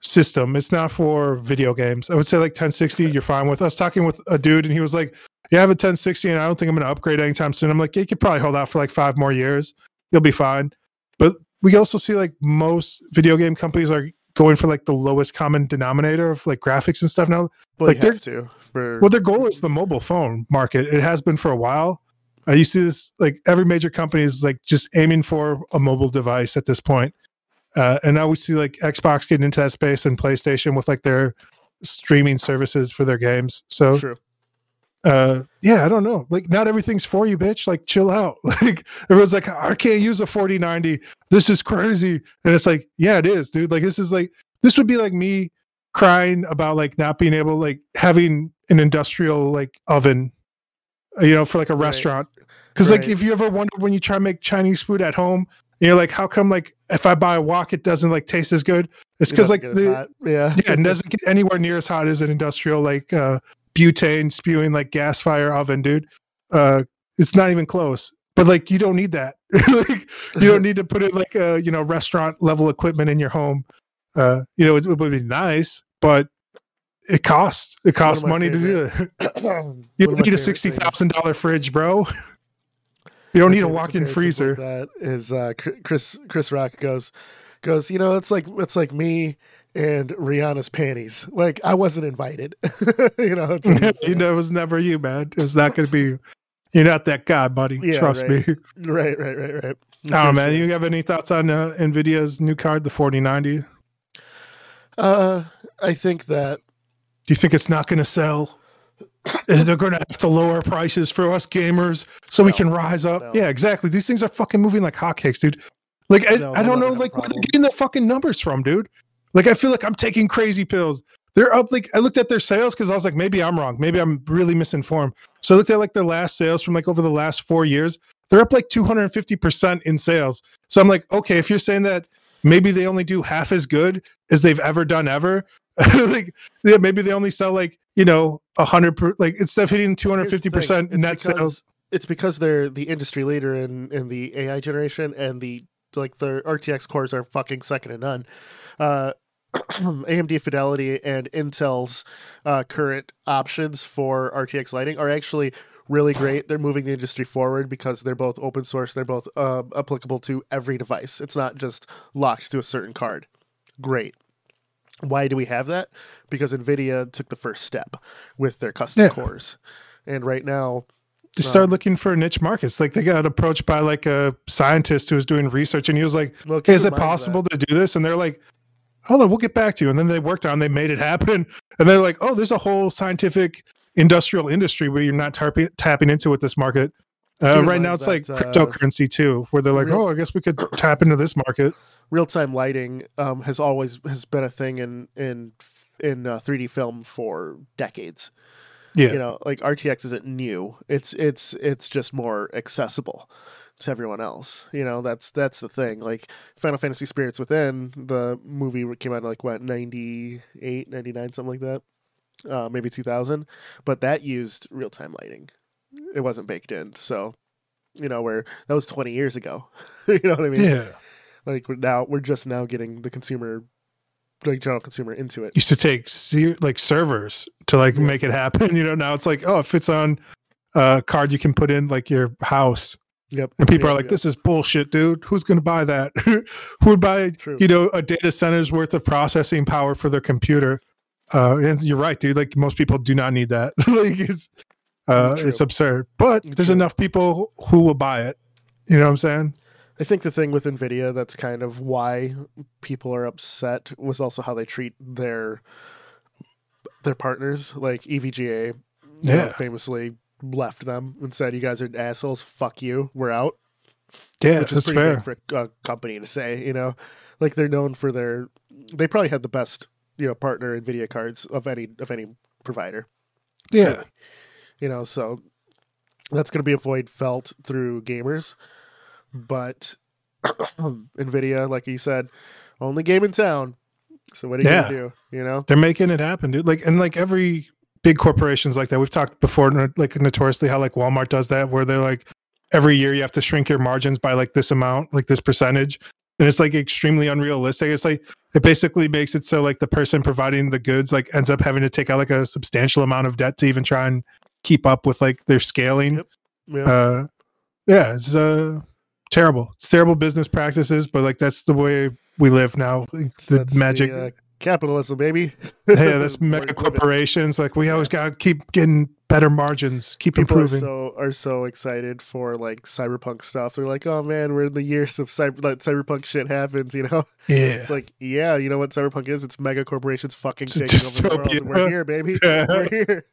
A: system. It's not for video games. I would say like 1060, you're fine with. I was talking with a dude and he was like, Yeah, I have a 1060 and I don't think I'm going to upgrade anytime soon. I'm like, yeah, You could probably hold out for like five more years. You'll be fine. But we also see like most video game companies are going for like the lowest common denominator of like graphics and stuff now.
B: well,
A: like, they're-
B: have to for
A: Well, their goal is the mobile phone market. It has been for a while. Uh, you see this like every major company is like just aiming for a mobile device at this point. Uh, and now we see like Xbox getting into that space and PlayStation with like their streaming services for their games. So
B: true.
A: uh yeah i don't know like not everything's for you bitch like chill out like everyone's like i can't use a 4090 this is crazy and it's like yeah it is dude like this is like this would be like me crying about like not being able like having an industrial like oven you know for like a
B: Right.
A: restaurant because like
B: Right.
A: if you ever wonder when you try to make chinese food at home you're like how come like if i buy a wok it doesn't like taste as good it's because like the
B: yeah.
A: yeah, it doesn't get anywhere near as hot as an industrial like uh butane spewing like gas fire oven, dude. Uh it's not even close. But like you don't need that. like you don't need to put it like uh, you know, restaurant level equipment in your home. Uh, you know, it, it would be nice, but it costs. It costs money to do
B: favorite-
A: it. You
B: of
A: don't
B: my
A: need a
B: favorite
A: sixty thousand dollar fridge, bro. You don't need a walk-in freezer.
B: That is uh, Chris Chris Rock goes goes. You know, it's like it's like me and Rihanna's panties. Like I wasn't invited. you know,
A: you know, it was never you, man. It's not gonna be you. You're not that guy, buddy.
B: Yeah,
A: Trust
B: right.
A: me.
B: right, right, right, right.
A: Oh
B: For
A: man,
B: sure.
A: you have any thoughts on uh, Nvidia's new card, the 4090?
B: Uh, I think that Do
A: you think it's not going to sell? They're going to have to lower prices for us gamers so we can rise up.
B: no.
A: Yeah, exactly. These things are fucking moving like hotcakes, dude. Like I,
B: No,
A: I don't know, like
B: a
A: where they're getting the fucking numbers from, dude. Like I feel like I'm taking crazy pills. They're up. Like I looked at their sales because I was like, maybe I'm wrong. Maybe I'm really misinformed. So I looked at like their last sales from like over the last four years. They're up like 250 percent in sales. So I'm like, okay, if you're saying that maybe they only do half as good as they've ever done ever, like yeah, maybe they only sell like you know a hundred per, like instead of hitting 250
B: thing,
A: percent net sales.
B: It's because they're the industry leader in in the AI generation, and the like the RTX cores are fucking second to none. Uh, AMD Fidelity and Intel's uh, current options for RTX lighting are actually really great. They're moving the industry forward because they're both open source. They're both uh, applicable to every device. It's not just locked to a certain card. Great. Why do we have that? Because NVIDIA took the first step with their custom
A: Yeah.
B: cores. And right now,
A: They started um, looking for niche markets. Like they got approached by like a scientist who was doing research, and he was like,
B: well,
A: hey, is it possible to do this? And they're like, hold on, we'll get back to you. And then they worked on, they made it happen. And they're like, oh, there's a whole scientific industrial industry where you're not tarping, tapping into with this market. Uh, right now, it's like
B: that, uh,
A: cryptocurrency too, where they're like,
B: real-
A: "Oh, I guess we could tap into this market."
B: real time lighting um, has always has been a thing in in in uh, 3D film for decades.
A: Yeah,
B: You know, like RTX isn't new. It's it's it's just more accessible to everyone else. You know, that's that's the thing. Like Final Fantasy Spirits Within, the movie came out in like what 98, 99, something like that. Uh, maybe 2000, but that used real time lighting. It wasn't baked in. So, you know, where that was 20 years ago. you know what I mean?
A: yeah.
B: like we're now we're just now getting the consumer like general consumer into it
A: Used to take like servers to like
B: Yeah.
A: make it happen. You know, now it's like, oh, if it's on a card, you can put in like your house,
B: yep
A: and people
B: Yep,
A: are like. "This is bullshit, dude. Who's going to buy that? Who would buy
B: True.
A: you know a data center's worth of processing power for their computer?" Uh, and you're right, dude. Like most people do not need that. like it's uh, it's absurd, but there's
B: True.
A: enough people who will buy it. You know what I'm saying?
B: i think the thing with nvidia that's kind of why people are upset was also how they treat their their partners like evga you know,
A: Yeah.
B: famously left them and said you guys are assholes fuck you we're out
A: Yeah,
B: which is pretty
A: fair.
B: big for a company to say you know like they're known for their they probably had the best you know partner nvidia cards of any of any provider
A: Yeah.
B: You know, so that's going to be a void felt through gamers. But Nvidia, like you said, only game in town. So what are you
A: Yeah.
B: to do? You know?
A: they're making it happen, dude. Like and like every big corporations like that. We've talked before, like notoriously how like Walmart does that, where they're like every year you have to shrink your margins by like this amount, like this percentage, and it's like extremely unrealistic. It's like it basically makes it so like the person providing the goods like ends up having to take out like a substantial amount of debt to even try and keep up with like their scaling.
B: Yep. Yeah.
A: Uh, yeah, it's uh terrible. It's terrible business practices, but like that's the way we live now. The
B: That's
A: magic.
B: uh, capitalism, baby.
A: hey, that's mega corporations. Like we always got to keep getting better margins, keep
B: People are
A: improving.
B: so are so excited for like cyberpunk stuff. They're like, "Oh man, we're in the years of cyber that cyberpunk shit happens." You know,
A: yeah,
B: it's like, yeah, you know what cyberpunk is? It's mega corporations fucking
A: It's a
B: taking over the world, we're here, baby.
A: Yeah.
B: We're here.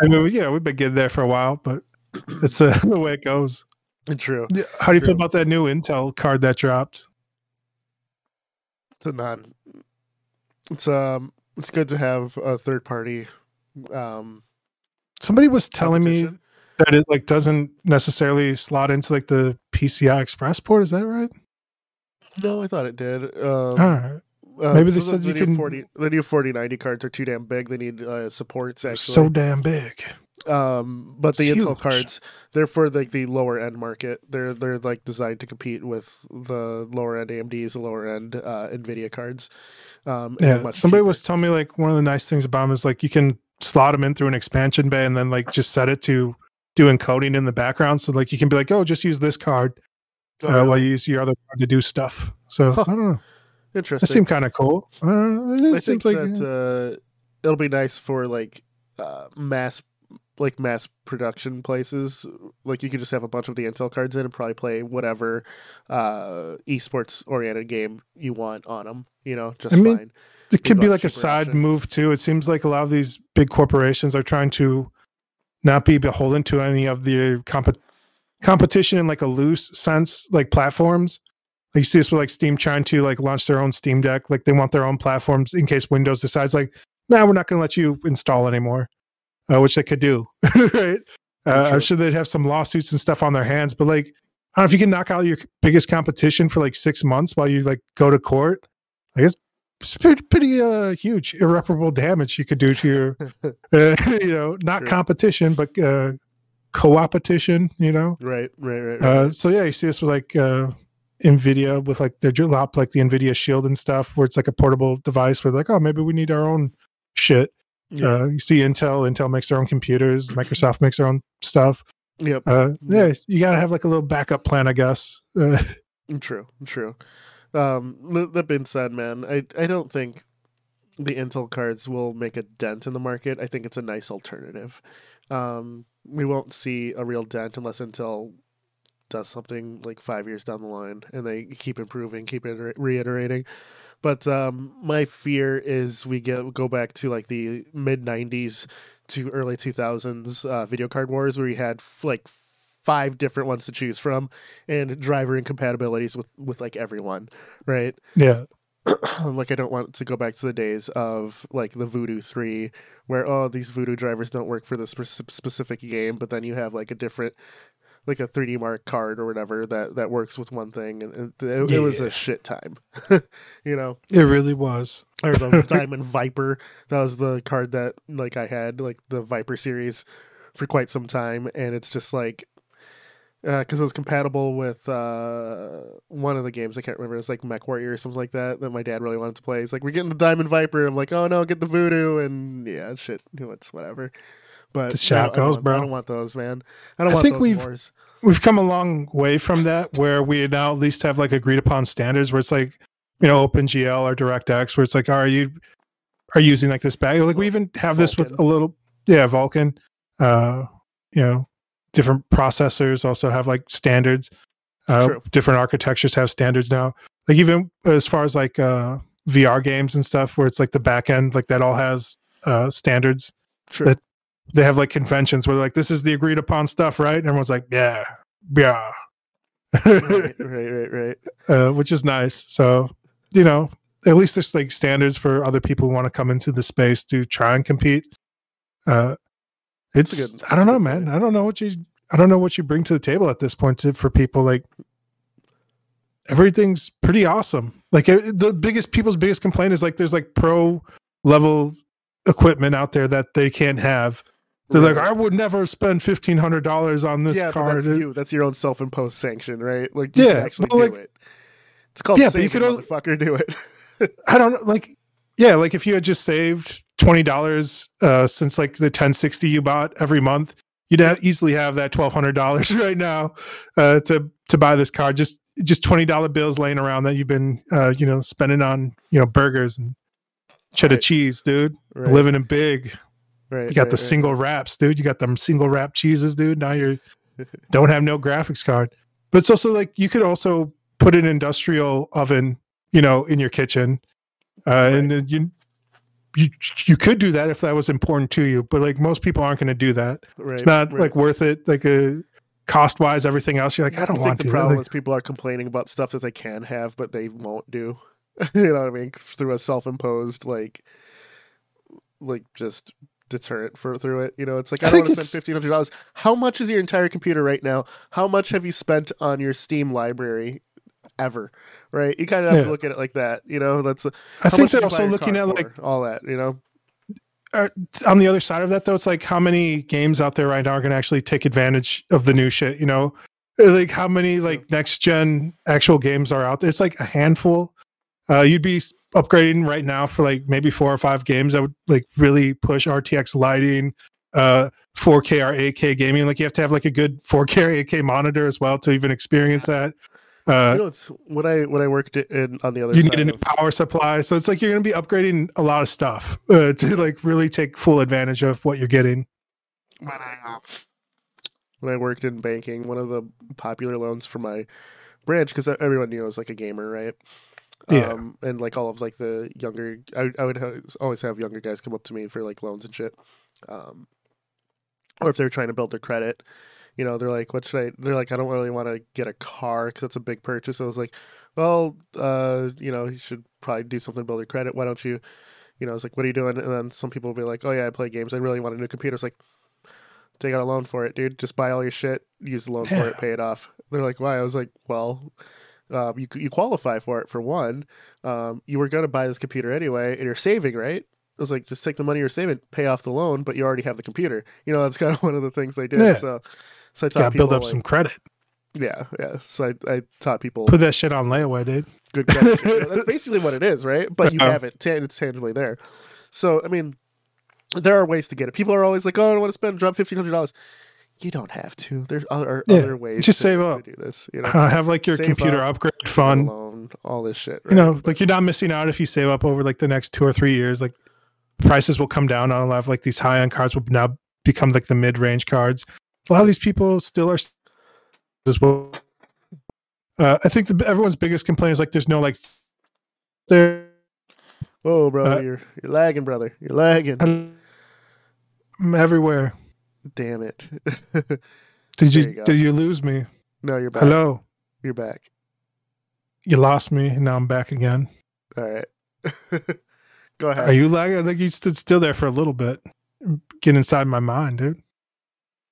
A: I mean, you know, we've been getting there for a while, but it's uh, the way it goes.
B: True.
A: Yeah, How do you feel about that new Intel card that dropped?
B: to none. It's um it's good to have a third party um
A: Somebody was telling me that it like doesn't necessarily slot into like the PCI Express port. Is that right?
B: No, I thought it did. Um,
A: All right.
B: uh,
A: Maybe they said
B: the
A: you
B: new
A: can-
B: 40 the new 4090 cards are too damn big. They need uh, supports actually.
A: So damn big.
B: Um but the
A: It's
B: Intel
A: huge.
B: cards they're for like the lower end market. They're they're like designed to compete with the lower end AMDs, the lower end uh, Nvidia cards. Um
A: Yeah. Somebody
B: cheaper.
A: was telling me like one of the nice things about them is like you can slot them in through an expansion bay and then like just set it to do encoding in the background. So like you can be like, oh, just use this card
B: Oh,
A: uh,
B: really?
A: while you use your other card to do stuff. So
B: Huh.
A: I don't know. That
B: Interesting.
A: seemed kind of cool. Uh, it
B: I
A: seems
B: think
A: like
B: that uh, it'll be nice for like uh, mass like mass production places. Like you could just have a bunch of the Intel cards in and probably play whatever uh, esports oriented game you want on them. You know, just
A: I mean,
B: fine.
A: it could be like a side
B: option.
A: move too. It seems like a lot of these big corporations are trying to not be beholden to any of the comp- competition in like a loose sense, like platforms. Like you see this with like Steam trying to like launch their own Steam Deck. Like they want their own platforms in case Windows decides like, nah, we're not going to let you install anymore, uh, which they could do, right? Uh, I'm sure they'd have some lawsuits and stuff on their hands, but like, I don't know if you can knock out your biggest competition for like six months while you like go to court. I guess it's pretty, pretty uh, huge irreparable damage you could do to your, uh, you know, not competition but uh, co-opetition. You know,
B: Right, right, right. right.
A: uh, so yeah, you see this with like uh, Nvidia with like their drop like the Nvidia Shield and stuff, where it's like a portable device where like, oh, maybe we need our own shit.
B: Yeah.
A: Uh, you see Intel, Intel makes their own computers, Microsoft makes their own stuff.
B: yep.
A: Uh, yeah, you got to have like a little backup plan, I guess. Uh,
B: True, true. Um, that being said, man, I I don't think the Intel cards will make a dent in the market. I think it's a nice alternative. Um, we won't see a real dent unless Intel does something like five years down the line, and they keep improving, keep iter- reiterating. But um, my fear is we get go back to like the mid '90s to early 2000s uh, video card wars, where you had f- like five different ones to choose from and driver incompatibilities with with like everyone right
A: Yeah.
B: like I don't want to go back to the days of like the Voodoo 3 where oh these Voodoo drivers don't work for this spe- specific game but then you have like a different like a 3D mark card or whatever that that works with one thing and it, it, it was a shit time you know
A: It really was.
B: or the Diamond Viper that was the card that like I had like the Viper series for quite some time and it's just like because it was compatible with uh, one of the games I can't remember. It's like MechWarrior or something like that that my dad really wanted to play. He's like, "We're getting the Diamond Viper." I'm like, "Oh no, get the Voodoo!" And yeah, shit, it's whatever. But
A: That's how it
B: I want-
A: bro.
B: I don't want those, man. I don't
A: I
B: want
A: think
B: those
A: we've-
B: wars.
A: We've come a long way from that where we now at least have like agreed upon standards where it's like, you know, OpenGL or DirectX where it's like, are you are you using like this bag? Like we even have this with a little yeah, Vulkan. Uh, you know, different processors also have like standards. Uh,
B: True.
A: different architectures have standards now. Like even as far as like uh VR games and stuff where it's like the back end, like that all has uh standards.
B: True.
A: that- They have like conventions where like this is the agreed upon stuff, right? And everyone's like, yeah, yeah.
B: right, right, right, right.
A: uh, which is nice. So, you know, at least there's like standards for other people who want to come into the space to try and compete. Uh, it's
B: good-
A: I don't know, man.
B: point.
A: I don't know what you I don't know what you bring to the table at this point to, for people. Like everything's pretty awesome. Like the biggest people's biggest complaint is like there's like pro level equipment out there that they can't have. They're like, I would never spend fifteen hundred dollars on this
B: car. yeah,
A: card.
B: that's you. That's your own self-imposed sanction, right? Like, you
A: Yeah,
B: can actually do
A: like-
B: it. It's called
A: Yeah, but you could
B: motherfucker. Do it.
A: I don't know, like, yeah, like if you had just saved twenty dollars uh, since like the ten sixty you bought every month, you'd have, easily have that twelve hundred dollars right now uh, to to buy this card. Just just twenty dollar bills laying around that you've been uh, you know spending on you know burgers and cheddar
B: Right.
A: cheese, dude.
B: Right,
A: Living in big.
B: Right,
A: You got
B: right,
A: the
B: right.
A: single wraps, dude. You got them single wrap cheeses, dude. Now you're don't have no graphics card. But it's also like you could also put an industrial oven, you know, in your kitchen. Uh, and you you you could do that if that was important to you, but like most people aren't going to do that.
B: Right,
A: It's not like worth it. Like a cost wise, everything else, you're like, I don't
B: I
A: want
B: think the
A: to.
B: problem
A: Like,
B: is people are complaining about stuff that they can have but they won't do. you know what I mean? Through a self-imposed like, like just deterrent for through it. You know, it's like
A: I
B: I, don't want to spend fifteen hundred dollars. How much is your entire computer right now? How much have you spent on your Steam library ever? Right? You kind of have
A: Yeah.
B: to look at it like that. You know, that's
A: I think they're also looking at
B: for?
A: like
B: all that. You know,
A: uh, on the other side of that though, it's like how many games out there right now are going to actually take advantage of the new shit. You know, Uh, like how many like next gen actual games are out there? It's like a handful. Uh, you'd be upgrading right now for like maybe four or five games that would like really push RTX lighting, uh, 4K or 8K gaming. Like you have to have like a good 4K or 8K monitor as well to even experience that. Uh,
B: you know, it's when I when I worked in on the other side.
A: you need a new
B: of-
A: power supply, so it's like you're going to be upgrading a lot of stuff uh, to like really take full advantage of what you're getting.
B: when I uh, when I worked in banking, one of the popular loans for my branch because everyone knew I was like a gamer, right?
A: Yeah.
B: Um, and like all of like the younger, I, I would ha- always have younger guys come up to me for like loans and shit. Um, or if they're trying to build their credit, you know, they're like, "What should I?" They're like, "I don't really want to get a car because it's a big purchase." I was like, "Well, uh, you know, you should probably do something to build your credit. Why don't you?" You know, it's like, "What are you doing?" And then some people will be like, "Oh yeah, I play games. I really want a new computer." It's like, take out a loan for it, dude. Just buy all your shit, use the loan for it, pay it off. They're like, why? I was like, well, uh, you you qualify for it for one. Um, you were going to buy this computer anyway, and you're saving, right? It was like, just take the money you're saving, pay off the loan, but you already have the computer. You know, that's kind of one of the things they did.
A: Yeah.
B: So, so I taught
A: Got to
B: people
A: build up
B: like,
A: some credit.
B: yeah, yeah. So I, I taught people
A: Put that shit on layaway, dude.
B: good credit. You know, that's basically what it is, right? But you have it, it's tangibly there. So I mean, there are ways to get it. People are always like, "Oh, I don't want to spend drop fifteen hundred dollars." You don't have to. There's are
A: Yeah,
B: other ways.
A: just
B: to,
A: save up.
B: do this. You know,
A: Uh, have like your
B: Save
A: computer
B: up,
A: upgrade fund.
B: loan, all this shit. Right?
A: You know, like you're not missing out if you save up over like the next two or three years. Like prices will come down on a lot of like these high end cards will now become like the mid range cards. A lot of these people still are as well. Uh, I think the, everyone's biggest complaint is like there's no like there.
B: Whoa, bro,
A: uh,
B: you're you're lagging, brother. You're lagging.
A: I'm everywhere.
B: Damn it.
A: Did you,
B: you
A: did you lose me?
B: No, you're back.
A: Hello.
B: You're back.
A: You lost me. and Now I'm back again.
B: All right. Go ahead.
A: Are you lagging? I think you stood still there for a little bit. Get inside my mind, dude.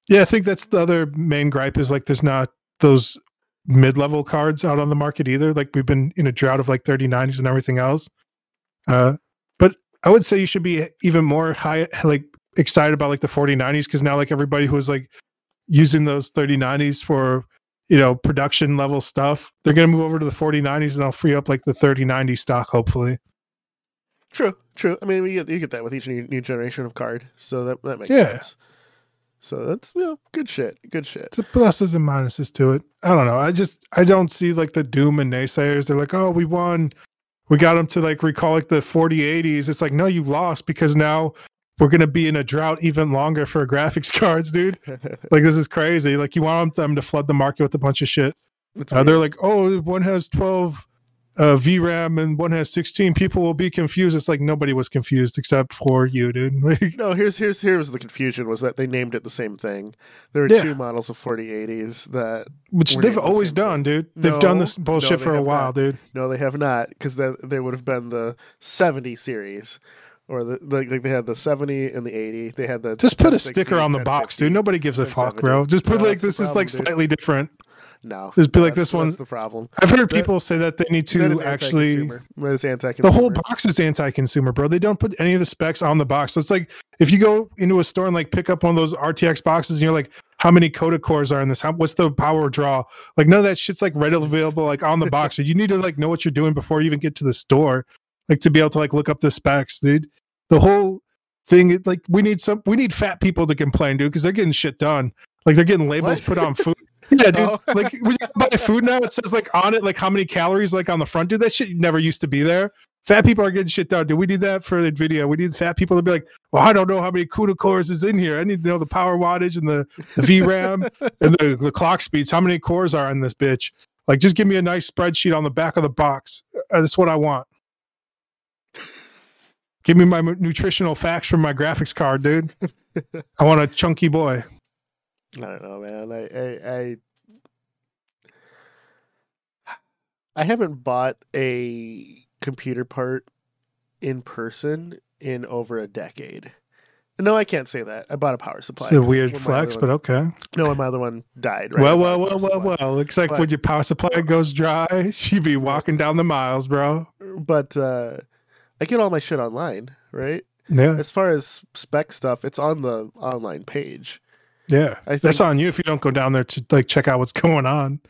A: Yeah, I think that's the other main gripe is like there's not those mid level cards out on the market either. Like we've been in a drought of like 3090s and everything else. Uh, but I would say you should be even more high, like excited about like the 4090s because now like everybody who was like using those 3090s for you know production level stuff, they're gonna move over to the 4090s and they'll free up like the 3090 stock hopefully.
B: True, true. I mean, we get, you get that with each new, new generation of card, so that that makes
A: Yeah.
B: sense. So that's you know, good shit. Good shit.
A: the pluses and minuses to it. I don't know. I just I don't see like the doom and naysayers. They're like, oh, we won. We got them to like recall like the 4080s. It's like, no, you lost because now we're gonna be in a drought even longer for graphics cards, dude. Like this is crazy. Like you want them to flood the market with a bunch of shit. Uh, they're like, oh, one has 12 uh, VRAM and one has 16. People will be confused. It's like nobody was confused except for you, dude. Like,
B: no. Here's here's here's the confusion was that they named it the same thing. There are
A: Yeah.
B: two models of 4080s that
A: which they've
B: named the
A: always
B: thing.
A: done, dude. They've done this bullshit
B: they
A: for a while,
B: not.
A: dude.
B: no, they have not because then they would have been the 70 series. Or the like, like they had the seventy and the eighty. They had the
A: Just put a
B: 1060,
A: sticker on the box,
B: 1050.
A: dude. Nobody gives a fuck,
B: 1070.
A: bro. Just put
B: No,
A: like
B: the
A: this is like
B: dude.
A: slightly different.
B: No,
A: Just be
B: no,
A: like, this
B: one's the problem.
A: I've heard
B: That-
A: people say that they need to actually.
B: That is
A: The
B: anti-consumer.
A: whole box is anti-consumer, bro. They don't put any of the specs on the box. So it's like if you go into a store and like pick up one of those RTX boxes, and you're like, "How many CUDA cores are in this? How, what's the power draw?" Like none of that shit's like readily available like on the box. So you need to like know what you're doing before you even get to the store, like to be able to like look up the specs, dude. The whole thing, like we need some, we need fat people to complain, dude, because they're getting shit done. Like they're getting labels
B: What?
A: put on food. Yeah, dude.
B: Oh.
A: Like we buy food now, it says like on it like how many calories like on the front. Dude, that shit never used to be there. Fat people are getting shit done. Do we need that for the video? We need fat people to be like, well, I don't know how many CUDA cores is in here. I need to know the power wattage and the, the VRAM and the, the clock speeds. How many cores are in this bitch? Like, just give me a nice spreadsheet on the back of the box. Uh, that's what I want. Give me my nutritional facts from my graphics card, dude. I want a chunky boy.
B: I don't know, man. I, I, I, I haven't bought a computer part in person in over a decade. No, I can't say that. I bought a power supply.
A: It's a weird
B: when
A: flex, but
B: one-
A: okay.
B: no, my other one died. Right,
A: well, well, well, well, well. Looks like
B: But-
A: when your power supply goes dry, you be walking down the miles, bro.
B: But uh, I get all my shit online, right?
A: Yeah,
B: As far as spec stuff, it's on the online page.
A: yeah.
B: I
A: That's on you if you don't go down there to like check out what's going on.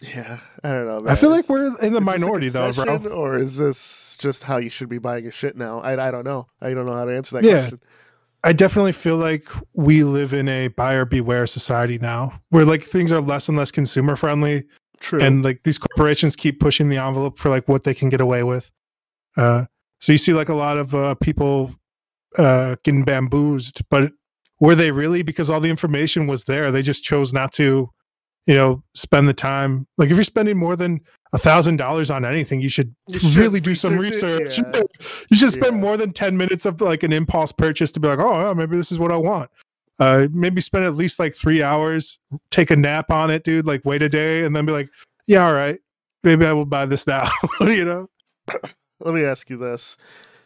B: Yeah, I don't know.
A: I feel
B: man.
A: like we're in the
B: Is
A: minority though, bro.
B: Or is this just how you should be buying your shit now? I, I don't know. I don't know how to answer that
A: Yeah.
B: question.
A: I definitely feel like we live in a buyer beware society now, where like things are less and less consumer friendly,
B: True.
A: and like these corporations keep pushing the envelope for like what they can get away with. Uh, so you see like a lot of uh, people uh, getting bamboozled, but were they really? Because all the information was there, they just chose not to, you know, spend the time. Like if you're spending more than a thousand dollars on anything, you should
B: You should
A: really do some
B: research yeah.
A: You should spend
B: Yeah.
A: more than 10 minutes of like an impulse purchase to be like, oh, maybe this is what I want. Uh, maybe spend at least like three hours, take a nap on it, dude, like wait a day and then be like, yeah, all right, maybe I will buy this now, you know?
B: Let me ask you this.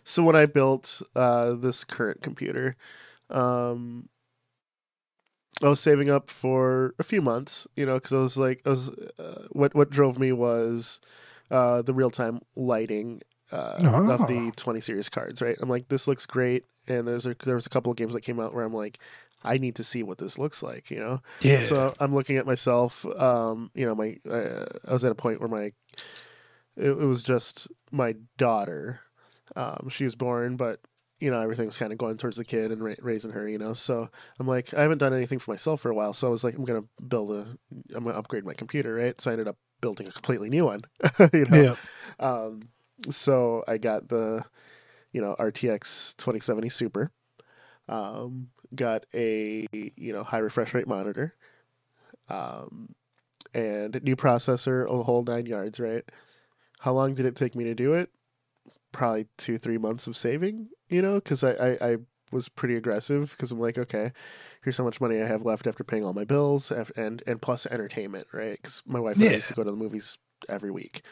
B: So when I built uh, this current computer, um, I was saving up for a few months, you know, because I was like, I was, uh, what what drove me was uh, the real time lighting uh, of
A: Oh.
B: the 20 series cards. Right, I'm like, this looks great, and there's a, there was a couple of games that came out where I'm like, I need to see what this looks like, you know.
A: Yeah.
B: So I'm looking at myself. Um, you know, my uh, I was at a point where my it, it was just my daughter. Um, she was born, but you know everything's kind of going towards the kid and ra- raising her. You know, so I'm like, I haven't done anything for myself for a while. So I was like, I'm gonna build a, I'm gonna upgrade my computer, right? So I ended up building a completely new one. you know,
A: yeah.
B: um, so I got the, you know, RTX 2070 Super. Um, got a you know high refresh rate monitor, um, and new processor, a whole nine yards. Right? How long did it take me to do it? Probably two three months of saving. You know, because I, I I was pretty aggressive because I'm like, okay, here's how much money I have left after paying all my bills and and plus entertainment, right? Because my wife and I
A: Yeah.
B: used to go to the movies every week,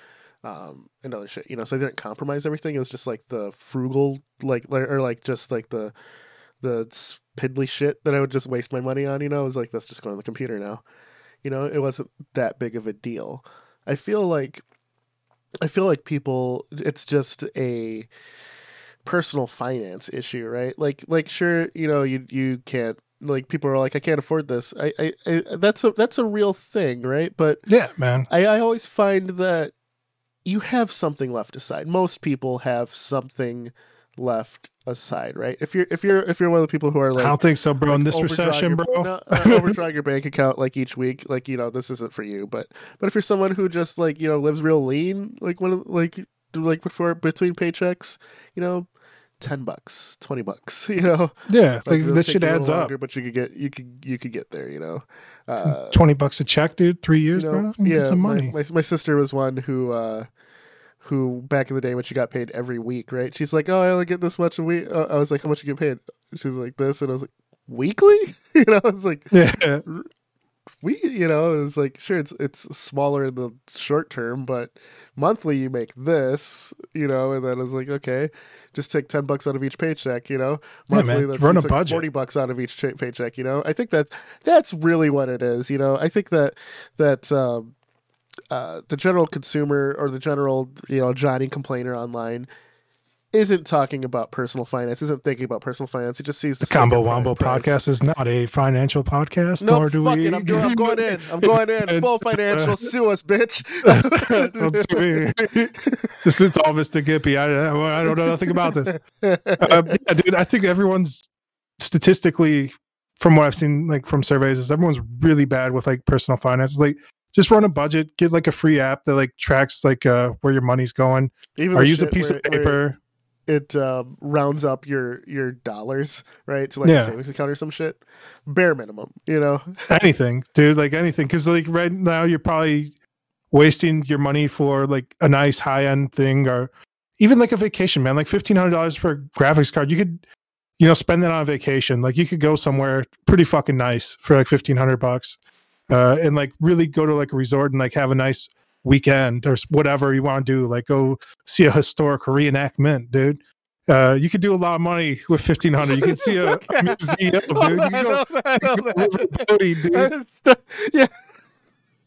B: um, and other shit, you know. So I didn't compromise everything. It was just like the frugal, like or like just like the the piddly shit that I would just waste my money on. You know, it was like that's just going on the computer now. You know, it wasn't that big of a deal. I feel like I feel like people it's just a personal finance issue, right? Like like sure, you know, you you can't like people are like I can't afford this. I I, I that's a that's a real thing, right? But
A: Yeah, man.
B: I, I always find that you have something left aside. Most people have something left aside, right? If you're if you're if you're one of the people who are like
A: I don't think so, bro. In this recession,
B: your,
A: bro.
B: no, uh, overdraw your bank account like each week, like you know this isn't for you. But but if you're someone who just like you know lives real lean, like one of like like before between paychecks, you know, ten bucks, twenty bucks, you know,
A: yeah,
B: Like,
A: like,
B: take
A: shit
B: you a little
A: adds up.
B: but you could get you could you could get there, you know. Uh,
A: Twenty bucks a check, dude. Three years,
B: you know,
A: bro.
B: Yeah,
A: some
B: my,
A: money.
B: My, my sister was one who, uh, who back in the day when she got paid every week, right? She's like, "Oh, I only get this much a week." Uh, I was like, "How much you get paid?" She's like, "This," and I was like, "Weekly?" you know, I was like,
A: yeah,
B: "We," you know, it was like, sure, it's it's smaller in the short term, but monthly you make this, you know, and then I was like, okay, just take ten bucks out of each paycheck, you know,
A: Yeah,
B: monthly.
A: man,
B: that's
A: run a budget.
B: forty bucks out of each paycheck, you know. I think that that's really what it is, you know. I think that that. Um, uh, the general consumer or the general you know Johnny complainer online isn't talking about personal finance, isn't thinking about personal finance. He just sees the
A: the Combo Wombo
B: price.
A: podcast is not a financial podcast,
B: No,
A: nor do we.
B: it. I'm, doing, I'm going in. I'm going in. Full financial. Sue us, bitch.
A: Don't sue me. this is all Mr. Gimpy. I, I don't know nothing about this. Uh, yeah, dude, I think everyone's statistically, from what I've seen, like from surveys, is everyone's really bad with like personal finances. Like, just run a budget, get like a free app that like tracks like uh where your money's going,
B: Even
A: or use a piece
B: where-
A: of paper.
B: It um, rounds up your your dollars, right, to like
A: Yeah.
B: a savings account or some shit. Bare minimum, you know.
A: anything, dude, like anything. Because like right now, you're probably wasting your money for like a nice high end thing, or even like a vacation, man. Like fifteen hundred dollars for a graphics card, you could, you know, spend that on a vacation. Like you could go somewhere pretty fucking nice for like fifteen hundred bucks, uh, and like really go to like a resort and like have a nice weekend or whatever you want to do. Like go see a historical reenactment, dude. Uh, you could do a lot of money with fifteen hundred. You could see a, a museum, dude. You go
B: know,
A: you go river boating, dude.
B: Yeah.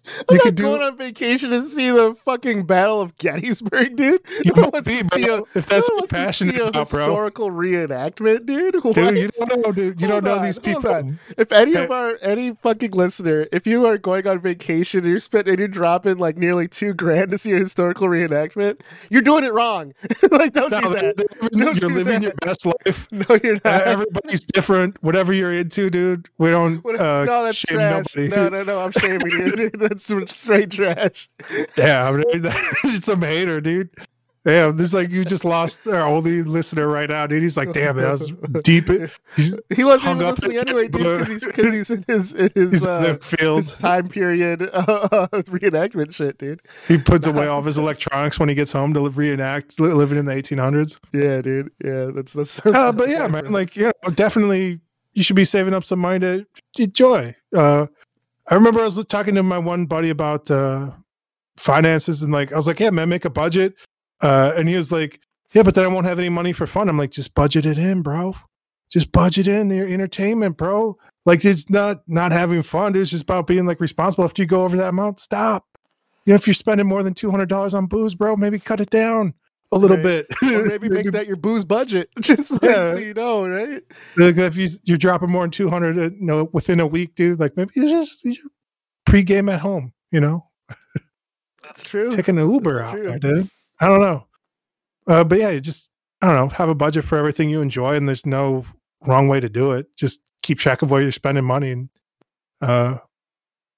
B: I'm
A: You
B: not
A: do-
B: going on vacation and see the fucking Battle of Gettysburg, dude.
A: You
B: No one
A: be,
B: to see a-
A: if that's
B: no
A: what
B: one
A: you're
B: wants to see
A: passionate
B: a
A: about, bro.
B: historical reenactment, dude. What?
A: Dude, you don't know, dude. You
B: Hold
A: don't know
B: on,
A: these people.
B: If any of our any fucking listener, if you are going on vacation and you're spending and you're dropping like nearly two grand to see a historical reenactment, you're doing it wrong. like, don't
A: No,
B: do that.
A: they're
B: Don't
A: you're
B: do
A: living
B: that.
A: your best life.
B: No, you're
A: Uh,
B: not.
A: everybody's different. Whatever you're into, dude. We don't uh,
B: no, that's
A: shame
B: trash.
A: nobody.
B: No, no, no. I'm shaming you. dude. That's some straight trash.
A: Yeah, I mean, that's some hater, dude. Yeah, there's like you just lost our only listener right now, dude. He's like, damn, it, that was deep. He's,
B: He wasn't even listening anyway, dude, because he's, he's in his, in his,
A: he's
B: uh,
A: the
B: his time period uh, reenactment shit, dude.
A: He puts away all of his electronics when he gets home to reenact li- living in the 1800s.
B: Yeah, dude. Yeah, that's that's. that's
A: Uh, but yeah, man, like you know, definitely you should be saving up some money to enjoy. Uh, I remember I was talking to my one buddy about uh, finances, and like I was like, "Yeah, man, make a budget," uh, and he was like, "Yeah, but then I won't have any money for fun." I'm like, "Just budget it in, bro. Just budget in your entertainment, bro. Like it's not not having fun. It's just about being like responsible. After you go over that amount, stop. You know, if you're spending more than two hundred dollars on booze, bro, maybe cut it down a little
B: Right.
A: bit.
B: or maybe make that your booze budget, just like
A: Yeah.
B: so you know, right?
A: Like if you you're dropping more than two hundred, uh, you know, within a week, dude. Like maybe you just you pre-game at home. You know,
B: That's true.
A: taking an Uber
B: That's
A: out
B: true.
A: there, dude. I don't know, uh, but yeah, you just I don't know. Have a budget for everything you enjoy, and there's no wrong way to do it. Just keep track of where you're spending money, and uh,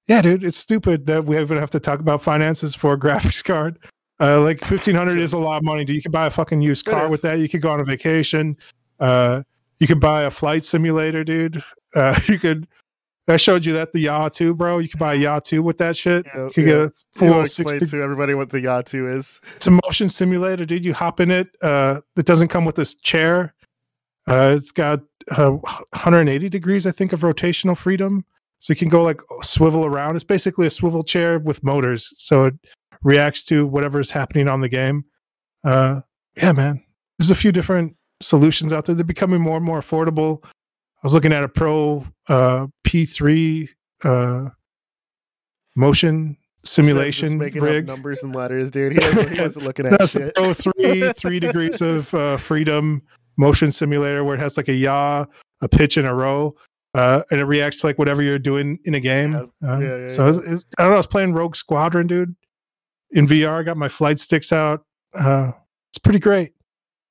A: yeah, dude, it's stupid that we even have to talk about finances for a graphics card. Uh, like fifteen hundred is a lot of money. Dude. You could buy a fucking used car with that. You could go on a vacation. Uh, you could buy a flight simulator, dude. Uh, you could. I showed you that the 2, bro. You could buy a 2 with that shit.
B: Yeah,
A: you could
B: yeah.
A: get a full
B: wanna
A: 60
B: to everybody what the Yaw2 is.
A: it's a motion simulator, dude. You hop in it. Uh, it doesn't come with this chair. Uh, it's got uh, 180 degrees, I think, of rotational freedom. So you can go like swivel around. It's basically a swivel chair with motors, so it reacts to whatever is happening on the game. Uh, yeah, man. There's a few different solutions out there. They're becoming more and more affordable. I was looking at a Pro uh, P3 uh, motion simulation
B: Just making
A: rig.
B: up numbers and letters, dude. He wasn't, he wasn't looking at
A: That's
B: shit.
A: Pro three three degrees of uh, freedom motion simulator where it has like a yaw, a pitch, and a row, uh, and it reacts to like whatever you're doing in a game.
B: Yeah.
A: Um,
B: Yeah, yeah,
A: so it's, it's- I don't know. I was playing Rogue Squadron, dude, in VR. I got my flight sticks out. Uh, it's pretty great.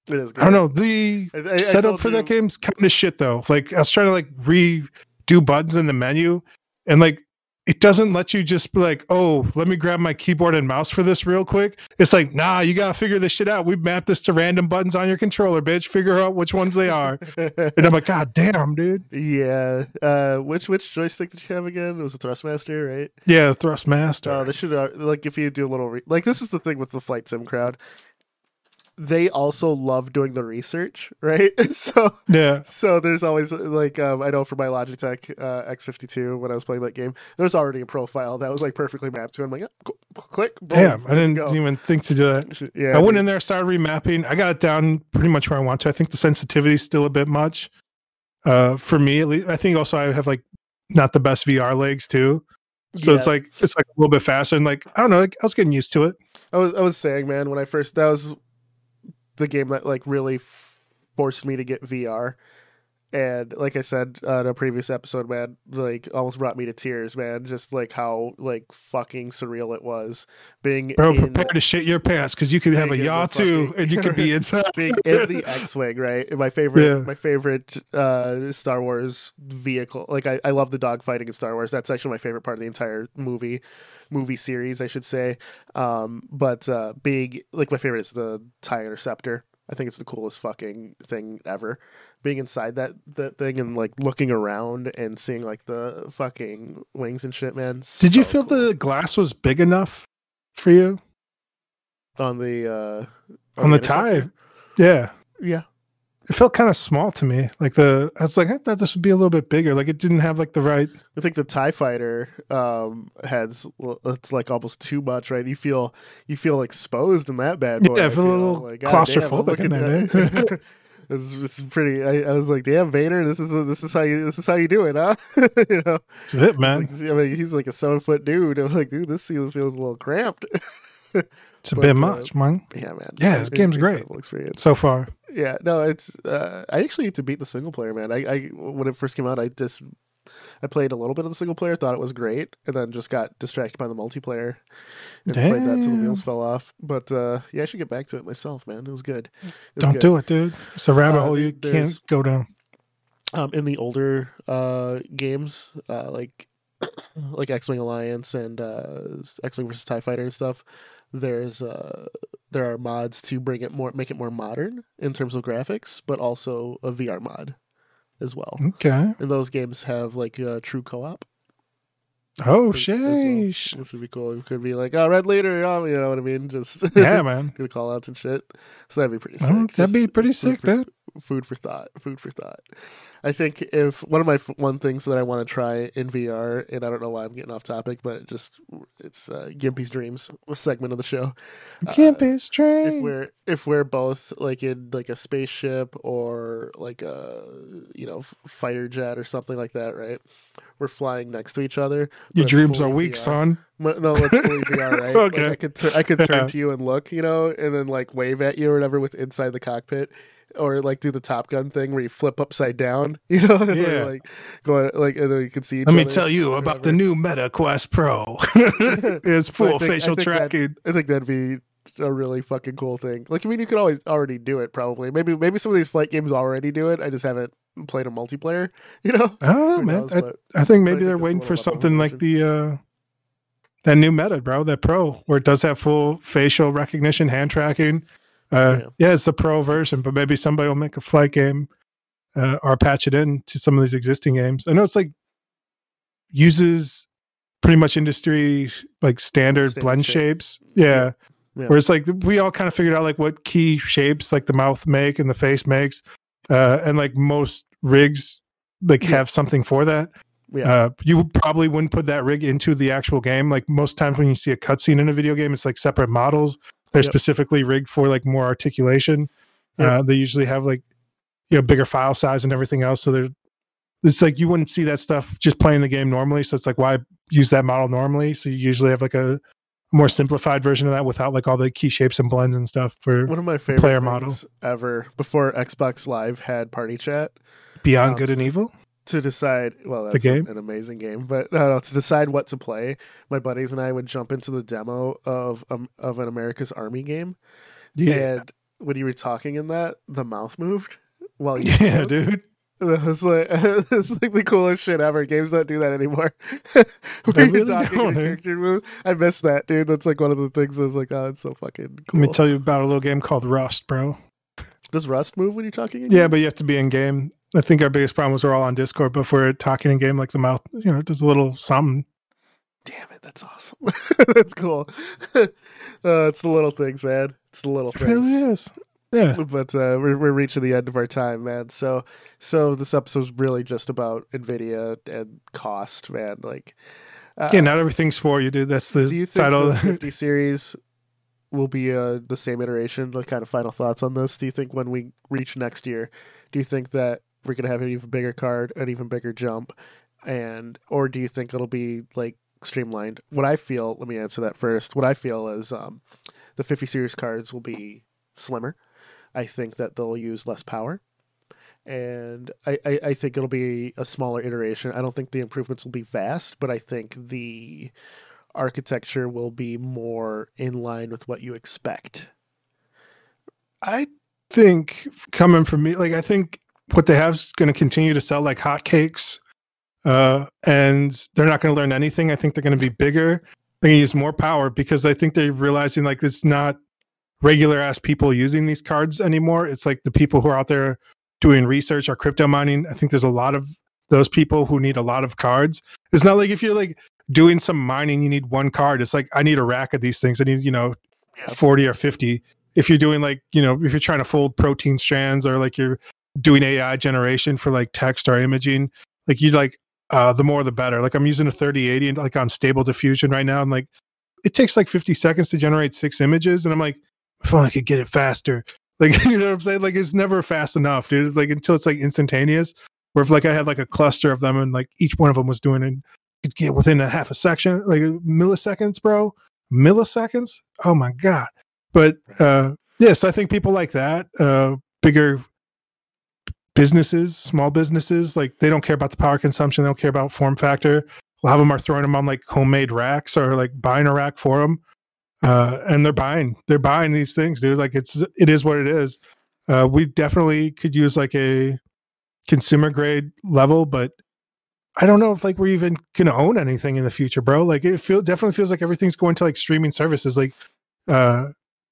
B: It is.
A: I don't know. The
B: I- I- I
A: setup
B: told
A: for that game's kind of shit though. Like I was trying to like redo buttons in the menu, and like it doesn't let you just be like, oh, let me grab my keyboard and mouse for this real quick. It's like, nah, you gotta figure this shit out. We mapped this to random buttons on your controller, bitch. Figure out which ones they are. and I'm like, God damn, dude.
B: yeah. Uh, which which joystick did you have again? It was a Thrustmaster, right?
A: Yeah, Thrustmaster.
B: Uh, they should uh, like if you do a little re- like this is the thing with the flight sim crowd. They also love doing the research, right? so
A: yeah.
B: so there's always like um, I know for my Logitech uh, X52 when I was playing that game, there's already a profile that was like perfectly mapped to. it. I'm like, yeah, go- click, boom,
A: Damn, I didn't
B: go.
A: even think to do that.
B: Yeah,
A: I went in there, started remapping. I got it down pretty much where I want to. I think the sensitivity is still a bit much. Uh, for me, at least, I think also I have like not the best VR legs too. So it's like it's like a little bit faster and like I don't know, like, I was getting used to it.
B: I was I was saying, man, when I first that was the game that like really f- forced me to get VR, and like I said uh, in a previous episode, man, like almost brought me to tears, man. Just like how like fucking surreal it was being
A: Bro, prepare to shit your pants because you could have a
B: Being
A: yaw too,
B: fucking-
A: and you could be inside.
B: being in the X-wing, right? My favorite,
A: Yeah.
B: my favorite uh, Star Wars vehicle. Like I, I love the dogfighting in Star Wars. That's actually my favorite part of the entire movie, movie series, I should say. Um, but uh, big, like my favorite is the Tie Interceptor. I think it's the coolest fucking thing ever. Being inside that that thing and like looking around and seeing like the fucking wings and shit, man.
A: Did you feel
B: cool.
A: the glass was big enough for you
B: on the uh,
A: on the
B: Interceptor?
A: tie? Yeah,
B: Yeah,
A: it felt kind of small to me. Like the I was like, I thought this would be a little bit bigger. Like it didn't have like the right.
B: I think the Tie Fighter um, has it's like almost too much, right? You feel you feel exposed in that bad boy.
A: Yeah, I
B: I
A: feel a little
B: Like, God damn,
A: claustrophobic in
B: looking
A: there,
B: at-. This is pretty. I, I was like, "Damn, Vader, this is this is how you this is how you do it, huh?" you know,
A: That's it, man.
B: Like, I mean, he's like a seven foot dude. I'm like, dude, this feels feels a little cramped.
A: It's a
B: but,
A: bit
B: uh,
A: much, man.
B: yeah, man.
A: Yeah, this game's
B: it's
A: great.
B: incredible Experience.
A: So far,
B: Yeah, no, it's. Uh, I actually need to beat the single player, man. I, I when it first came out, I just I played a little bit of the single player, thought it was great, and then just got distracted by the multiplayer and played that till the wheels fell off. But uh, yeah, I should get back to it myself, man. It was good. It was
A: don't
B: good.
A: do it, dude. It's a rabbit
B: Uh,
A: hole you can't go down.
B: Um, in the older uh games, uh, like like X Wing Alliance and uh, X Wing versus Tie Fighter and stuff, there's uh there are mods to bring it more, make it more modern in terms of graphics, but also a VR mod as well.
A: Okay.
B: And those games have like uh, true co-op,
A: Oh,
B: as well, which would be cool. It could be like, oh, red leader, oh, you know what I mean? Just
A: Yeah, man.
B: do the call outs and shit. So that'd be pretty sick.
A: Oh, that'd be
B: Just
A: pretty
B: food
A: sick,
B: for- Food for thought. Food for thought. I think if one of my f- one things that I want to try in VR, and I don't know why I'm getting off topic, but just it's uh, Gimpy's dreams a segment of the show. Uh,
A: Can't be
B: if we're if we're both like in like a spaceship or like a you know fighter jet or something like that, right? We're flying next to each other.
A: Your dreams are weak,
B: VR.
A: son.
B: No, let's fully VR, right? Like,
A: Okay.
B: I could tur- I could turn to you and look, you know, and then like wave at you or whatever with inside the cockpit, or like do the Top Gun thing where you flip upside down, you know,
A: Yeah.
B: like going like and then you can see.
A: Let me tell you about the new Meta Quest Pro. it's
B: So
A: full
B: think- I
A: facial
B: that-
A: tracking.
B: I think that'd be a really fucking cool thing. Like, I mean, you could always already do it. Probably, maybe maybe some of these flight games already do it. I just haven't played a multiplayer. You know,
A: I don't know,
B: Who
A: man.
B: knows,
A: I,
B: but
A: I think
B: I
A: maybe
B: think
A: they're waiting for something like
B: version.
A: the uh that new meta, bro, that pro, where it does have full facial recognition, hand tracking. Uh
B: Yeah.
A: yeah, it's the pro version, but maybe somebody will make a flight game uh, or patch it in to some of these existing games. I know it's like uses pretty much industry like standard,
B: Standard
A: blend
B: shape.
A: shapes. Yeah.
B: Yeah.
A: Where it's like we all kind of figured out like what key shapes like the mouth make and the face makes. uh, and like most rigs like
B: Yeah.
A: have something for that.
B: Yeah.
A: Uh, you probably wouldn't put that rig into the actual game. Like most times when you see a cutscene in a video game, it's like separate models. They're
B: Yep.
A: specifically rigged for like more articulation.
B: Yep.
A: Uh, they usually have like you know bigger file size and everything else. So they're it's like you wouldn't see that stuff just playing the game normally. So it's like why use that model normally? So you usually have like a more simplified version of that without like all the key shapes and blends and stuff for
B: One of my favorite
A: player models
B: ever before Xbox Live had party chat
A: Beyond
B: um,
A: Good and Evil.
B: To decide. Well, that's
A: game?
B: an amazing game, but no, no, to decide what to play. My buddies and I would jump into the demo of um, of an America's Army game,
A: Yeah,
B: and when you were talking in that, the mouth moved well
A: yeah,
B: spoke.
A: dude.
B: It was like it's like the coolest shit ever. Games don't do that anymore. When you're
A: really
B: talking, your
A: eh?
B: character move. I miss that, dude. That's like one of the things I was like, oh, it's so fucking cool.
A: Let me tell you about a little game called Rust, bro.
B: Does Rust move when you're talking?
A: Yeah, but you have to be in game. I think our biggest problem was we're all on Discord, but if we're talking in game, like the mouth, you know, does a little something.
B: Damn it, that's awesome. that's cool. uh, it's the little things, man. It's the little things.
A: It really is. Yeah.
B: But uh, we're we're reaching the end of our time, man. So so this episode's really just about Nvidia and cost, man. Like, uh,
A: Yeah, not everything's for you, dude. That's the
B: do you think
A: title.
B: the 50 series will be uh, the same iteration? Like, kind of final thoughts on this? Do you think when we reach next year, do you think that we're gonna have an even bigger card, an even bigger jump, and or do you think it'll be like streamlined? What I feel, let me answer that first. What I feel is um, the 50 series cards will be slimmer. I think that they'll use less power. And I, I, I think it'll be a smaller iteration. I don't think the improvements will be vast, but I think the architecture will be more in line with what you expect.
A: I think coming from me, like I think what they have is going to continue to sell like hotcakes, uh, and they're not going to learn anything. I think they're going to be bigger. They're going to use more power because I think they're realizing like it's not regular ass people using these cards anymore. It's like the people who are out there doing research or crypto mining. I think there's a lot of those people who need a lot of cards. It's not like if you're like doing some mining, you need one card. It's like I need a rack of these things. I need, you know,
B: Yeah.
A: 40 or 50. If you're doing like, you know, if you're trying to fold protein strands or like you're doing AI generation for like text or imaging, like you like uh the more the better. Like I'm using a 3080 and like on stable diffusion right now. And like it takes like 50 seconds to generate six images. And I'm like, if only I could get it faster. Like, you know what I'm saying? Like it's never fast enough, dude. Like until it's like instantaneous. Where if like I had like a cluster of them and like each one of them was doing it, could get within a half a section, like milliseconds, bro. Milliseconds. Oh my god. But uh yes, I think people like that, uh bigger businesses, small businesses, like they don't care about the power consumption, they don't care about form factor. A lot of them are throwing them on like homemade racks or like buying a rack for them. Uh, and they're buying, they're buying these things, dude. Like it's, it is what it is. Uh, we definitely could use like a consumer grade level, but I don't know if like we're even gonna own anything in the future, bro. Like it feel definitely feels like everything's going to like streaming services. Like, uh,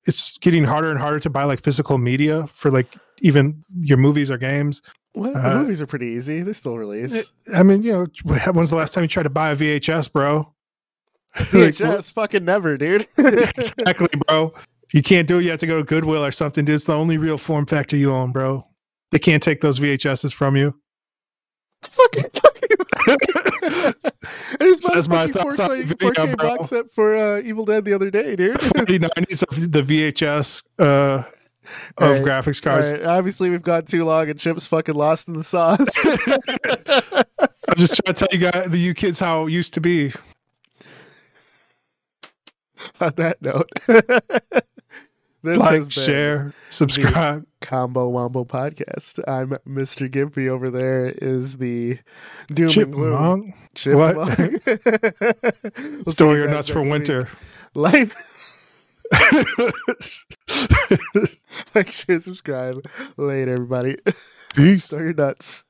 A: it's getting harder and harder to buy like physical media for like even your movies or games.
B: Well,
A: Uh,
B: movies are pretty easy. They still release.
A: I mean, you know, when's the last time you tried to buy a VHS, bro?
B: VHS, fucking never, dude.
A: exactly, bro. If you can't do it, you have to go to Goodwill or something. Dude, it's the only real form factor you own, bro. They can't take those VHSs from you.
B: Fucking talking about? I just bought
A: Says
B: a
A: my thoughts on
B: 4K,
A: video,
B: 4K box set for uh, Evil Dead the other day, dude.
A: 4090s of the VHS uh, of
B: Alright,
A: graphics cards.
B: Alright, obviously, we've gone too long, and Chip's fucking lost in the sauce.
A: I'm just trying to tell you guys, the you kids, how it used to be.
B: On that note, this
A: like, share, subscribe.
B: Combo Wombo podcast. I'm Mr. Gimpy. Over there is the doom and gloom.
A: Chipmunk.
B: Chipmunk. We'll
A: Store your nuts for
B: next week.
A: winter.
B: Life. like, share, subscribe. Later, everybody.
A: Peace.
B: Store your nuts.